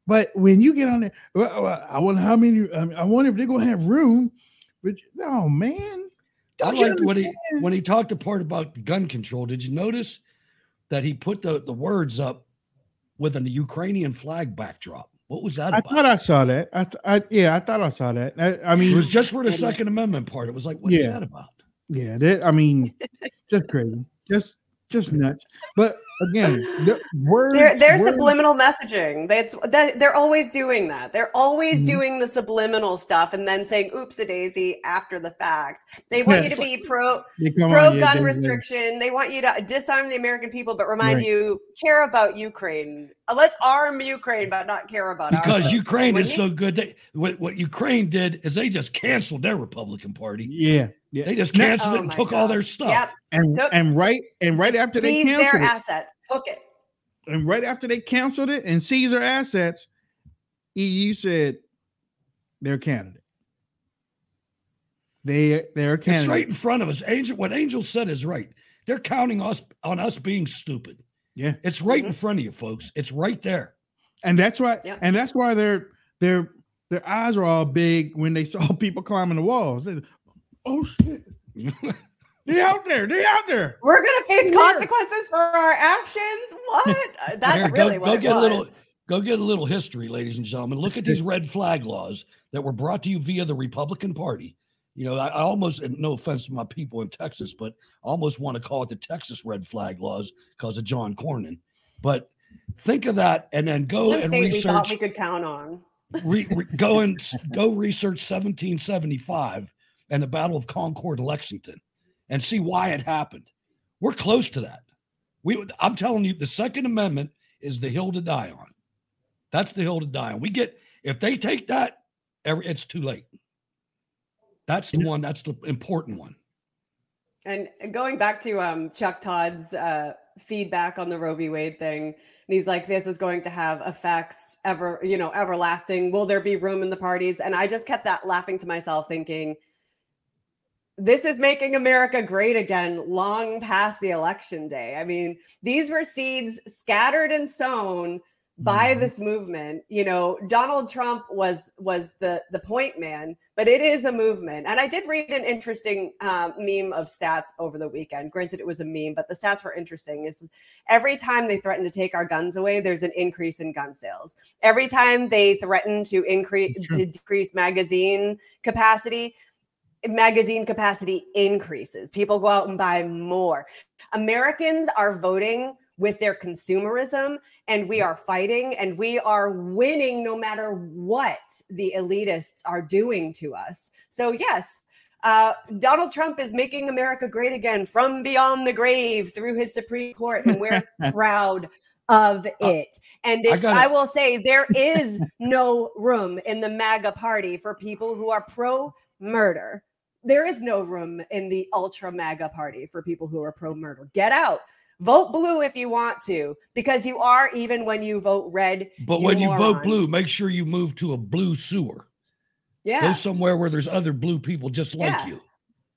But when you get on there, well, I wonder how many. I wonder if they're gonna have room. But no, man, I Don't shoot liked him when he when he talked the part about gun control. Did you notice that he put the, the words up with a Ukrainian flag backdrop? What was that I about? thought I saw that. I, th- I yeah, I thought I saw that. I, I mean, it was just for the Second Amendment part. It was like, what Yeah. that about? Yeah, that, I mean, just crazy, just just nuts. But again, the words, They're, they're words- subliminal messaging. That's that they're always doing that. They're always Mhm. doing the subliminal stuff and then saying "oops a daisy" after the fact. They want Yeah, you to be pro pro on, gun they- they- restriction. They want you to disarm the American people, but remind Right. you care about Ukraine. Uh, Let's arm Ukraine, but not care about our Because folks. Ukraine When is you- so good. They, what, what Ukraine did is they just canceled their Republican Party. Yeah, yeah. They just No- canceled Oh it and my took all their stuff. Yep. and Took- and right and right after they seized their canceled it, assets, took it. and right after they canceled it and seized their assets, EU said they're a candidate. They they're a It's right in front of us. Angel, what Angel said is right. They're counting us on us being stupid. Yeah. It's right Mm-hmm. in front of you, folks. It's right there. and that's why Yeah. and that's why their their their eyes are all big when they saw people climbing the walls. Oh shit! they out there! They out there! We're gonna face consequences for our actions. What? Uh, That's Here, really go, what go get a little go get a little history, ladies and gentlemen. Look at these red flag laws that were brought to you via the Republican Party. You know, I, I almost and no offense to my people in Texas, but I almost want to call it the Texas red flag laws because of John Cornyn. But think of that and then go One and state we thought research we could count on. re, re- go and go research 1775 and the Battle of Concord, Lexington, and see why it happened. We're close to that. We, I'm telling you, the Second Amendment is the hill to die on. That's the hill to die on. We get if they take that, it's too late. That's the one. That's the important one. And going back to um, Chuck Todd's uh, feedback on the Roe v. Wade thing, and he's like, "This is going to have effects ever, you know, everlasting. Will there be room in the parties?" And I just kept that laughing to myself, thinking, "This is making America great again, long past the election day." I mean, these were seeds scattered and sown by this movement. You know donald trump was was the the point man but it is a movement. And i did read an interesting um, meme of stats over the weekend. Granted it was a meme but the stats were interesting. Is every time they threaten to take our guns away there's an increase in gun sales. Every time they threaten to increase to decrease magazine capacity magazine capacity increases people go out and buy more americans are voting with their consumerism and we are fighting and we are winning no matter what the elitists are doing to us. So, yes, uh, Donald Trump is making America great again from beyond the grave through his Supreme Court, and we're proud of it. And I it, gotta- I will say there is no room in the MAGA party for people who are pro murder. There is no room in the ultra MAGA party for people who are pro murder. Get out. Vote blue if you want to, because you are even when you vote red. But when you vote blue, make sure you move to a blue sewer. Yeah. Go somewhere where there's other blue people just like Yeah. you.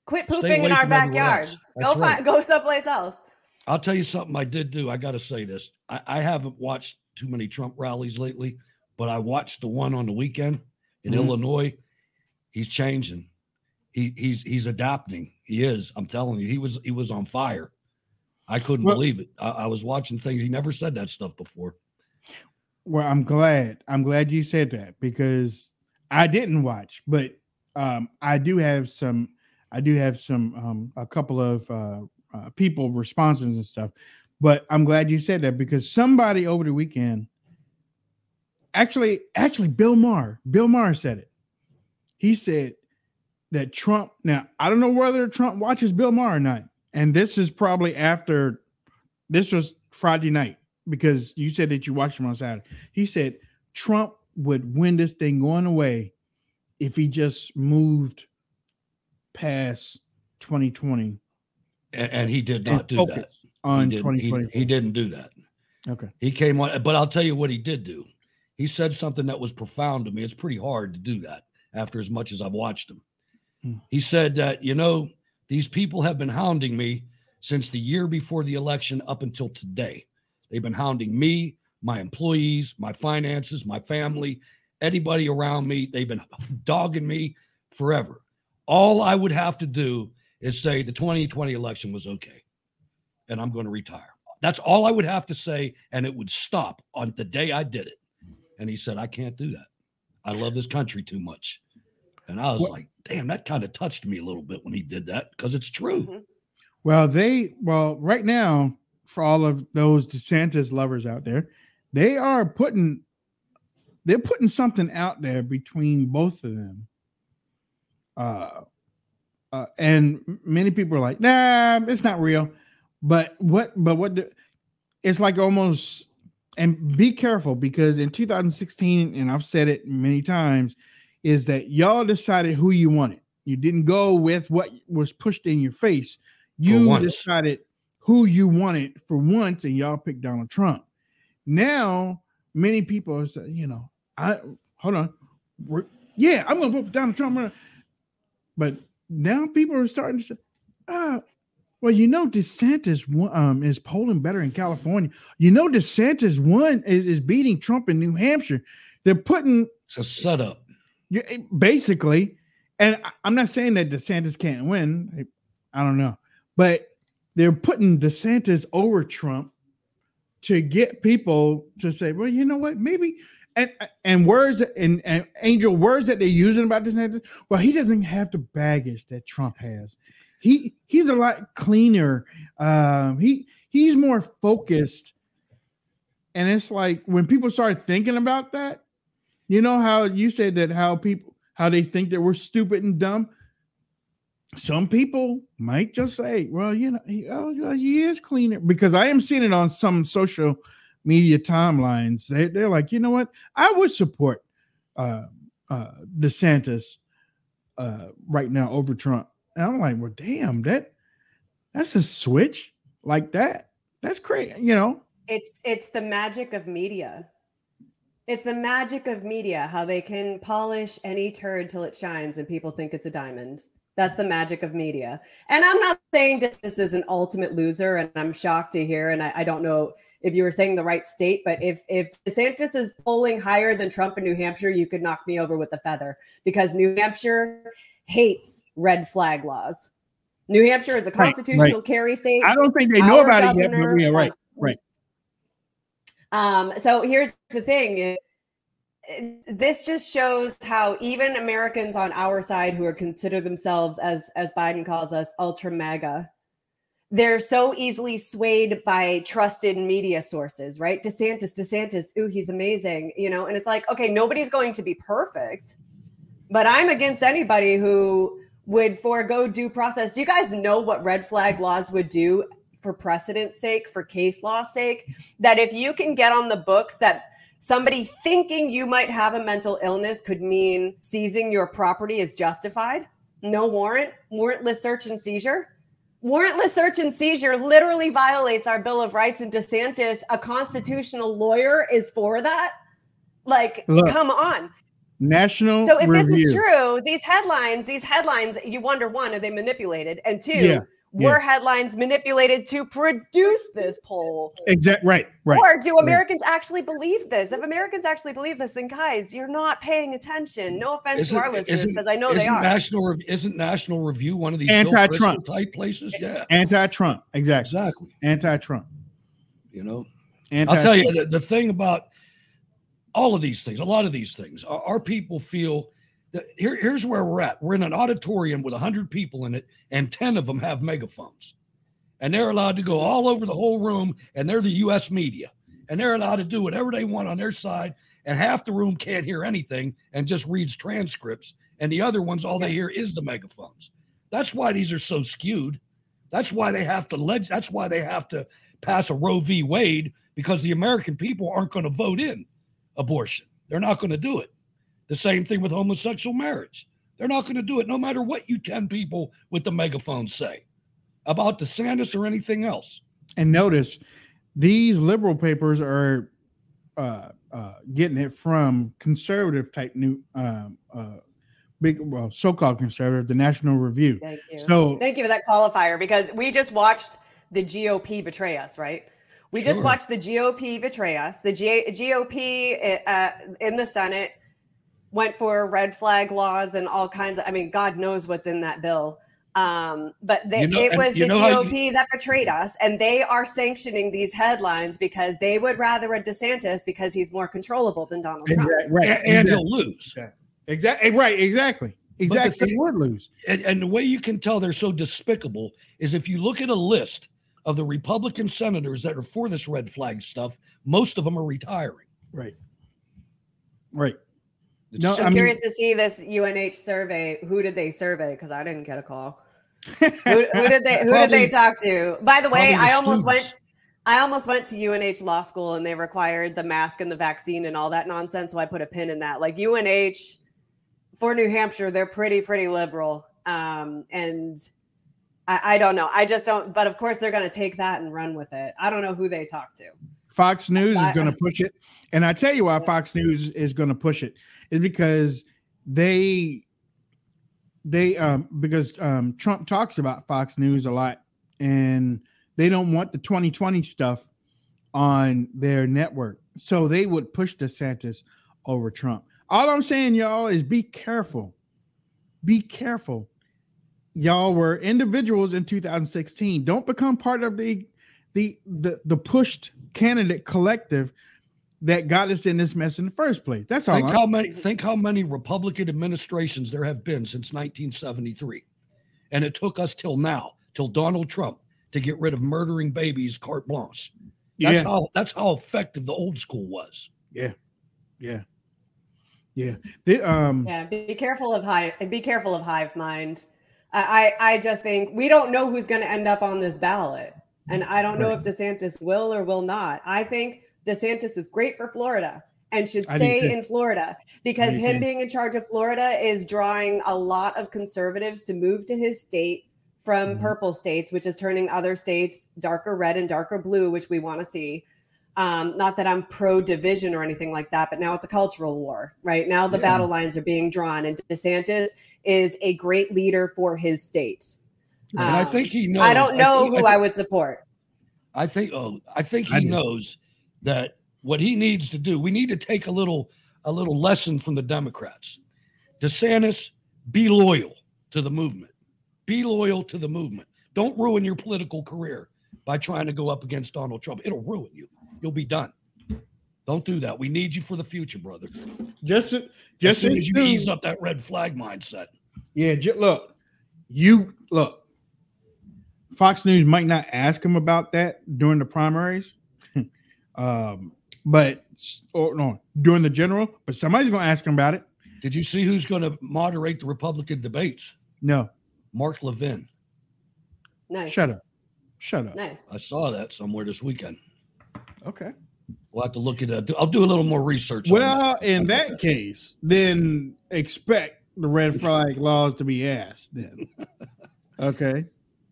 quit pooping in our backyard. Go right. find, go someplace else. I'll tell you something I did do. I got to say this. I, I haven't watched too many Trump rallies lately, but I watched the one on the weekend in Mhm. Illinois. He's changing. He he's he's adapting. He is. I'm telling you, he was he was on fire. I couldn't Well- believe it. I, I was watching things. He never said that stuff before. Well, I'm glad. I'm glad you said that because I didn't watch, but um, I do have some. I do have some um, a couple of uh, uh, people responses and stuff. But I'm glad you said that because somebody over the weekend, actually, actually, Bill Maher, Bill Maher said it. He said that Trump. Now I don't know whether Trump watches Bill Maher or not, and this is probably after. This was Friday night because you said that you watched him on Saturday. He said Trump would win this thing going away if he just moved past 2020 And, and he did not do that. on he, didn't, he, 2020. he didn't do that. Okay. He came on, but I'll tell you what he did do. He said something that was profound to me. It's pretty hard to do that after as much as I've watched him. He said that, you know, these people have been hounding me since the year before the election up until today. They've been hounding me, my employees, my finances, my family, anybody around me. They've been dogging me forever. All I would have to do is say the 2020 election was okay and I'm going to retire. That's all I would have to say. And it would stop on the day I did it. And he said, I can't do that. I love this country too much. And I was What- like, damn, that kind of touched me a little bit when he did that because it's true. Well, they well right now for all of those DeSantis lovers out there, they are putting they're putting something out there between both of them. Uh, uh and many people are like, nah, it's not real. But what but what the, it's like almost and be careful because in 2016, and I've said it many times, is that y'all decided who you wanted. You didn't go with what was pushed in your face. You decided who you wanted for once, and y'all picked Donald Trump. Now, many people are saying, you know, I hold on, We're, yeah, I'm gonna vote for Donald Trump. But now people are starting to say, ah, well, you know, DeSantis um, is polling better in California. You know, DeSantis won is, is beating Trump in New Hampshire. They're putting it's a setup. Basically. And I'm not saying that DeSantis can't win. I, don't know, but they're putting DeSantis over Trump to get people to say, well, you know what, maybe. And and words and, and angel words that they're using about DeSantis. Well, he doesn't have the baggage that Trump has. He he's a lot cleaner. Um, he he's more focused. And it's like when people start thinking about that, you know how you said that how people how they think that we're stupid and dumb. Some people might just say, "Well, you know, he, oh, he is cleaner," because I am seeing it on some social media timelines. They they're like, you know what, I would support uh, uh, DeSantis uh, right now over Trump, and I'm like, well, damn, that that's a switch like that. That's crazy, you know. It's it's the magic of media. It's the magic of media, how they can polish any turd till it shines and people think it's a diamond. That's the magic of media. And I'm not saying this is an ultimate loser, and I'm shocked to hear. And I, I don't know if you were saying the right state, but if if DeSantis is polling higher than Trump in New Hampshire, you could knock me over with a feather because New Hampshire hates red flag laws. New Hampshire is a Right, right. constitutional carry state. I don't think they know Our about it yet, but yeah, right, right. Um, so here's the thing. This just shows how even Americans on our side who are consider themselves as as Biden calls us ultra MAGA, they're so easily swayed by trusted media sources, right? DeSantis, DeSantis, ooh, he's amazing, you know, and it's like, okay, nobody's going to be perfect, but I'm against anybody who would forego due process. Do you guys know what red flag laws would do for precedent's sake, for case law's sake? That if you can get on the books that somebody thinking you might have a mental illness could mean seizing your property is justified? No warrant, warrantless search and seizure. Warrantless search and seizure literally violates our Bill of Rights, and DeSantis, a constitutional lawyer, is for that. Like, Look. come on. National. So if this is true, these headlines, these headlines, you wonder one, are they manipulated? And two, Yeah, were yeah. headlines manipulated to produce this poll? Exact right, right. Or do right. Americans actually believe this? If Americans actually believe this, then guys, you're not paying attention. No offense to our listeners, because I know they isn't are. National Rev- isn't National Review one of these Anti-Trump. Kristol type places? Yeah, Anti-Trump, exactly. Exactly. Anti-Trump. you know. Anti- I'll tell you the, the thing about all of these things, a lot of these things, our, our people feel that here, here's where we're at. We're in an auditorium with 100 people in it, and 10 of them have megaphones. And they're allowed to go all over the whole room, and they're the US media. And they're allowed to do whatever they want on their side. And half the room can't hear anything and just reads transcripts. And the other ones, all they hear is the megaphones. That's why these are so skewed. That's why they have to leg- that's why they have to pass a Roe v. Wade because the American people aren't going to vote in abortion. They're not going to do it. The same thing with homosexual marriage. They're not going to do it no matter what you 10 people with the megaphone say about DeSantis or anything else. And notice these liberal papers are uh, uh, getting it from conservative type new um, uh, big well so-called conservative, the National Review. Thank you. So Thank you for that qualifier because we just watched the GOP betray us, right? We just watched the GOP betray us. The G- GOP uh, in the Senate went for red flag laws and all kinds of, I mean, God knows what's in that bill. Um, but they, You know- it was the know how GOP that betrayed us, and they are sanctioning these headlines because they would rather a DeSantis because he's more controllable than Donald Trump. Exactly, right. and, and he'll lose. Exactly. Right. Exactly. Exactly. thing- They would lose. And, and the way you can tell they're so despicable is if you look at a list of the Republican senators that are for this red flag stuff, most of them are retiring. Right. Right. No, I'm I mean- curious to see this UNH survey. Who did they survey? Because I didn't get a call. who, who did they Who did they talk to? By the way, the I almost students. went. I almost went to UNH law school and they required the mask and the vaccine and all that nonsense. So I put a pin in that. Like UNH for New Hampshire, they're pretty pretty liberal. Um, and I, I don't know. I just don't. But of course, they're going to take that and run with it. I don't know who they talk to. Fox News is going to push it, and I tell you why Fox News is going to push it is because they they um because um Trump talks about Fox News a lot, and they don't want the 2020 stuff on their network, so they would push DeSantis over Trump. All I'm saying, y'all, is be careful. Be careful. Y'all were individuals in 2016. Don't become part of the the the the pushed candidate collective that got us in this mess in the first place. That's all. Think I'm- how many think how many Republican administrations there have been since 1973. And it took us till now, till Donald Trump, to get rid of murdering babies carte blanche. That's Yeah. how that's how effective the old school was. Yeah. Yeah. Yeah. The, um Yeah, be careful of hive. Be careful of hive mind. I I, I just think we don't know who's going to end up on this ballot, and I don't know if DeSantis will or will not. I think DeSantis is great for Florida and should stay in Florida because him too. being in charge of Florida is drawing a lot of conservatives to move to his state from Mm-hmm. purple states, which is turning other states darker red and darker blue, which we want to see. Um, not that I'm pro division or anything like that, but now it's a cultural war, right? Now the Yeah. battle lines are being drawn, and DeSantis is a great leader for his state. And I Um, think he knows. I don't know think- who I, think- would support. I think oh, I think he do. knows that what he needs to do, we need to take a little a little lesson from the Democrats. DeSantis, be loyal to the movement. Be loyal to the movement. Don't ruin your political career by trying to go up against Donald Trump. It'll ruin you. You'll be done. Don't do that. We need you for the future, brother. just Just just as soon as you assume- ease up that red flag mindset. Yeah, ju- look, you look. Fox News might not ask him about that during the primaries, um, but or no during the general, but somebody's going to ask him about it. Did you see who's going to moderate the Republican debates? No, Mark Levin. Nice. shut up, shut up. Nice. I saw that somewhere this weekend. Okay. We'll have to look at that. I'll do a little more research. on that. Well, in that case, then expect the red flag laws to be asked. Then, okay,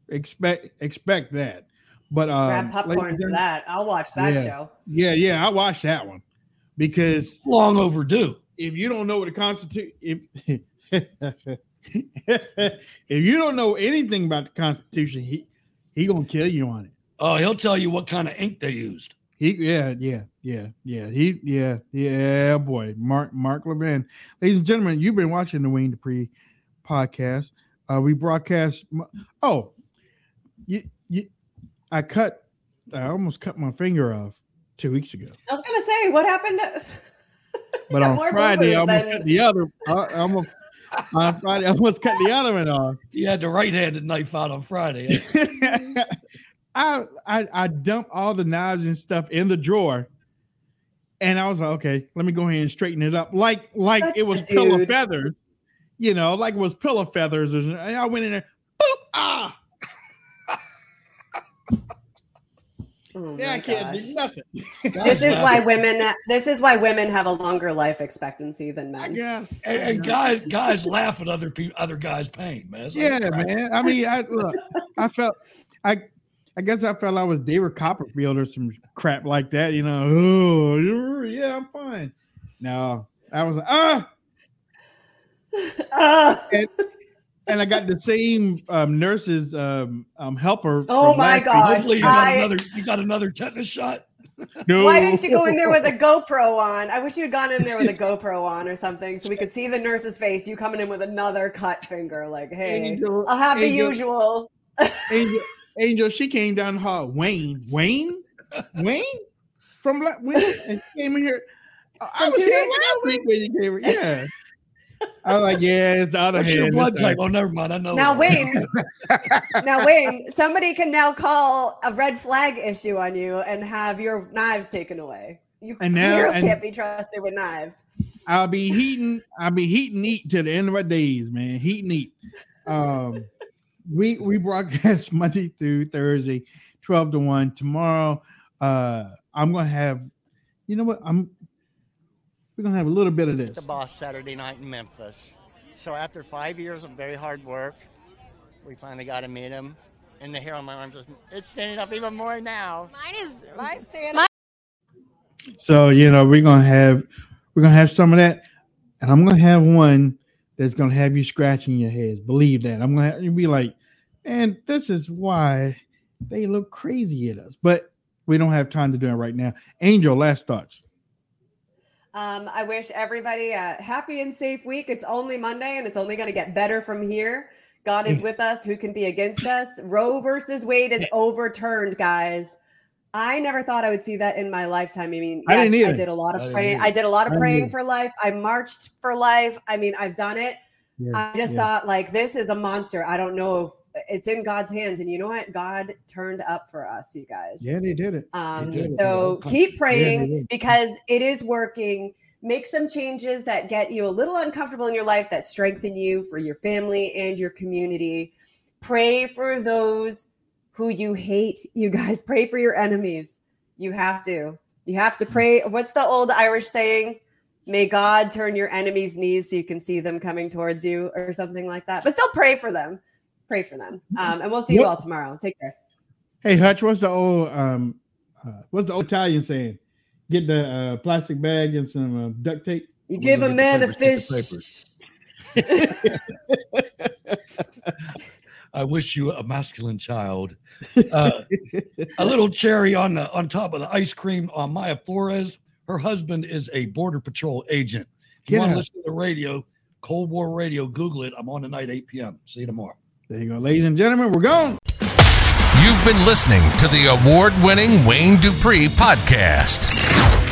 expect expect that. But um, Grab popcorn for that. I'll watch that yeah. show. Yeah, yeah, I watched that one because long overdue. If you don't know what the Constitution, if if you don't know anything about the Constitution, he he gonna kill you on it. Oh, he'll tell you what kind of ink they used. He yeah yeah yeah yeah he yeah yeah boy Mark Mark Levin, ladies and gentlemen, you've been watching the Wayne Dupree podcast. Uh, we broadcast. Oh, you you, I cut. I almost cut my finger off two weeks ago. I was gonna say, what happened? To- But on Friday, I'm gonna cut the other. I, I'm gonna, on Friday, I almost cut the other one off. You had the right-handed knife out on Friday. I, I I dumped all the knives and stuff in the drawer, and I was like, okay, let me go ahead and straighten it up, like like Such it was pillow feathers, you know, like it was pillow feathers. And I went in there, boop, ah, Oh yeah, I can't gosh. do nothing. This is why women. This is why women have a longer life expectancy than men. Yeah, and, and guys, guys laugh at other people, other guys' pain, man. Like yeah, crap. man. I mean, I look, I felt, I, I guess I felt I was David Copperfield or some crap like that. You know, oh yeah, I'm fine. No, I was like, ah, Ah. and, and I got the same um, nurse's um, um, helper. Oh my gosh, Hopefully, you got I- another. You got another tetanus shot. No. Why didn't you go in there with a GoPro on? I wish you had gone in there with a GoPro on or something so we could see the nurse's face. You coming in with another cut finger, like, hey, Angel, I'll have the usual. Angel, Angel, she came down the hall. Wayne, Wayne, Wayne from Black Wayne, and she came in here. I From was here last week when you came. in. Yeah, I was like, yeah, it's the other What's your blood type? Oh, never mind. I know. Now, Wayne, now, Wayne, somebody can now call a red flag issue on you and have your knives taken away. You And now- clearly and- can't be trusted with knives. I'll be heating. I'll be heating eat till the end of my days, man. Heating eat. Um, we we broadcast Monday through Thursday, twelve to one. Tomorrow, uh, I'm gonna have. You know what? I'm. We're gonna have a little bit of this. the boss Saturday night in Memphis. So after five years of very hard work, we finally got to meet him. And the hair on my arms is it's standing up even more now. Mine is my stand. So you know we're gonna have we're gonna have some of that, and I'm gonna have one that's gonna have you scratching your heads. Believe that. I'm gonna have, you'll be like, and this is why they look crazy at us. But we don't have time to do it right now. Angel, last thoughts. Um, I wish everybody a happy and safe week. It's only Monday and it's only going to get better from here. God is with us. Who can be against us? Roe versus Wade is overturned, guys. I never thought I would see that in my lifetime. I mean, I yes, didn't I, did a lot of praying. I did a lot of praying for life. I marched for life. I mean, I've done it. Yeah, I just yeah. thought like this is a monster. I don't know if it's in God's hands. And you know what? God turned up for us, you guys. Yeah, they did it. Um, did so Yeah. keep praying did. because it is working. Make some changes that get you a little uncomfortable in your life that strengthen you for your family and your community. Pray for those who you hate. You guys pray for your enemies. You have to. You have to pray. What's the old Irish saying? May God turn your enemies' knees so you can see them coming towards you, or something like that. But still pray for them. Pray for them. Um, and we'll see you all tomorrow. Take care. Hey Hutch, what's the old um uh, what's the old Italian saying? Get the uh, plastic bag and some uh, duct tape. You I'm give a man a papers, get the fish. I wish you a masculine child. Uh, a little cherry on the on top of the ice cream on Mayra Flores. Her husband is a border patrol agent. If you Get want to listen to the radio, Cold War Radio, Google it. I'm on tonight, 8 p.m. See you tomorrow. There you go, ladies and gentlemen. We're gone. You've been listening to the award winning Wayne Dupree podcast.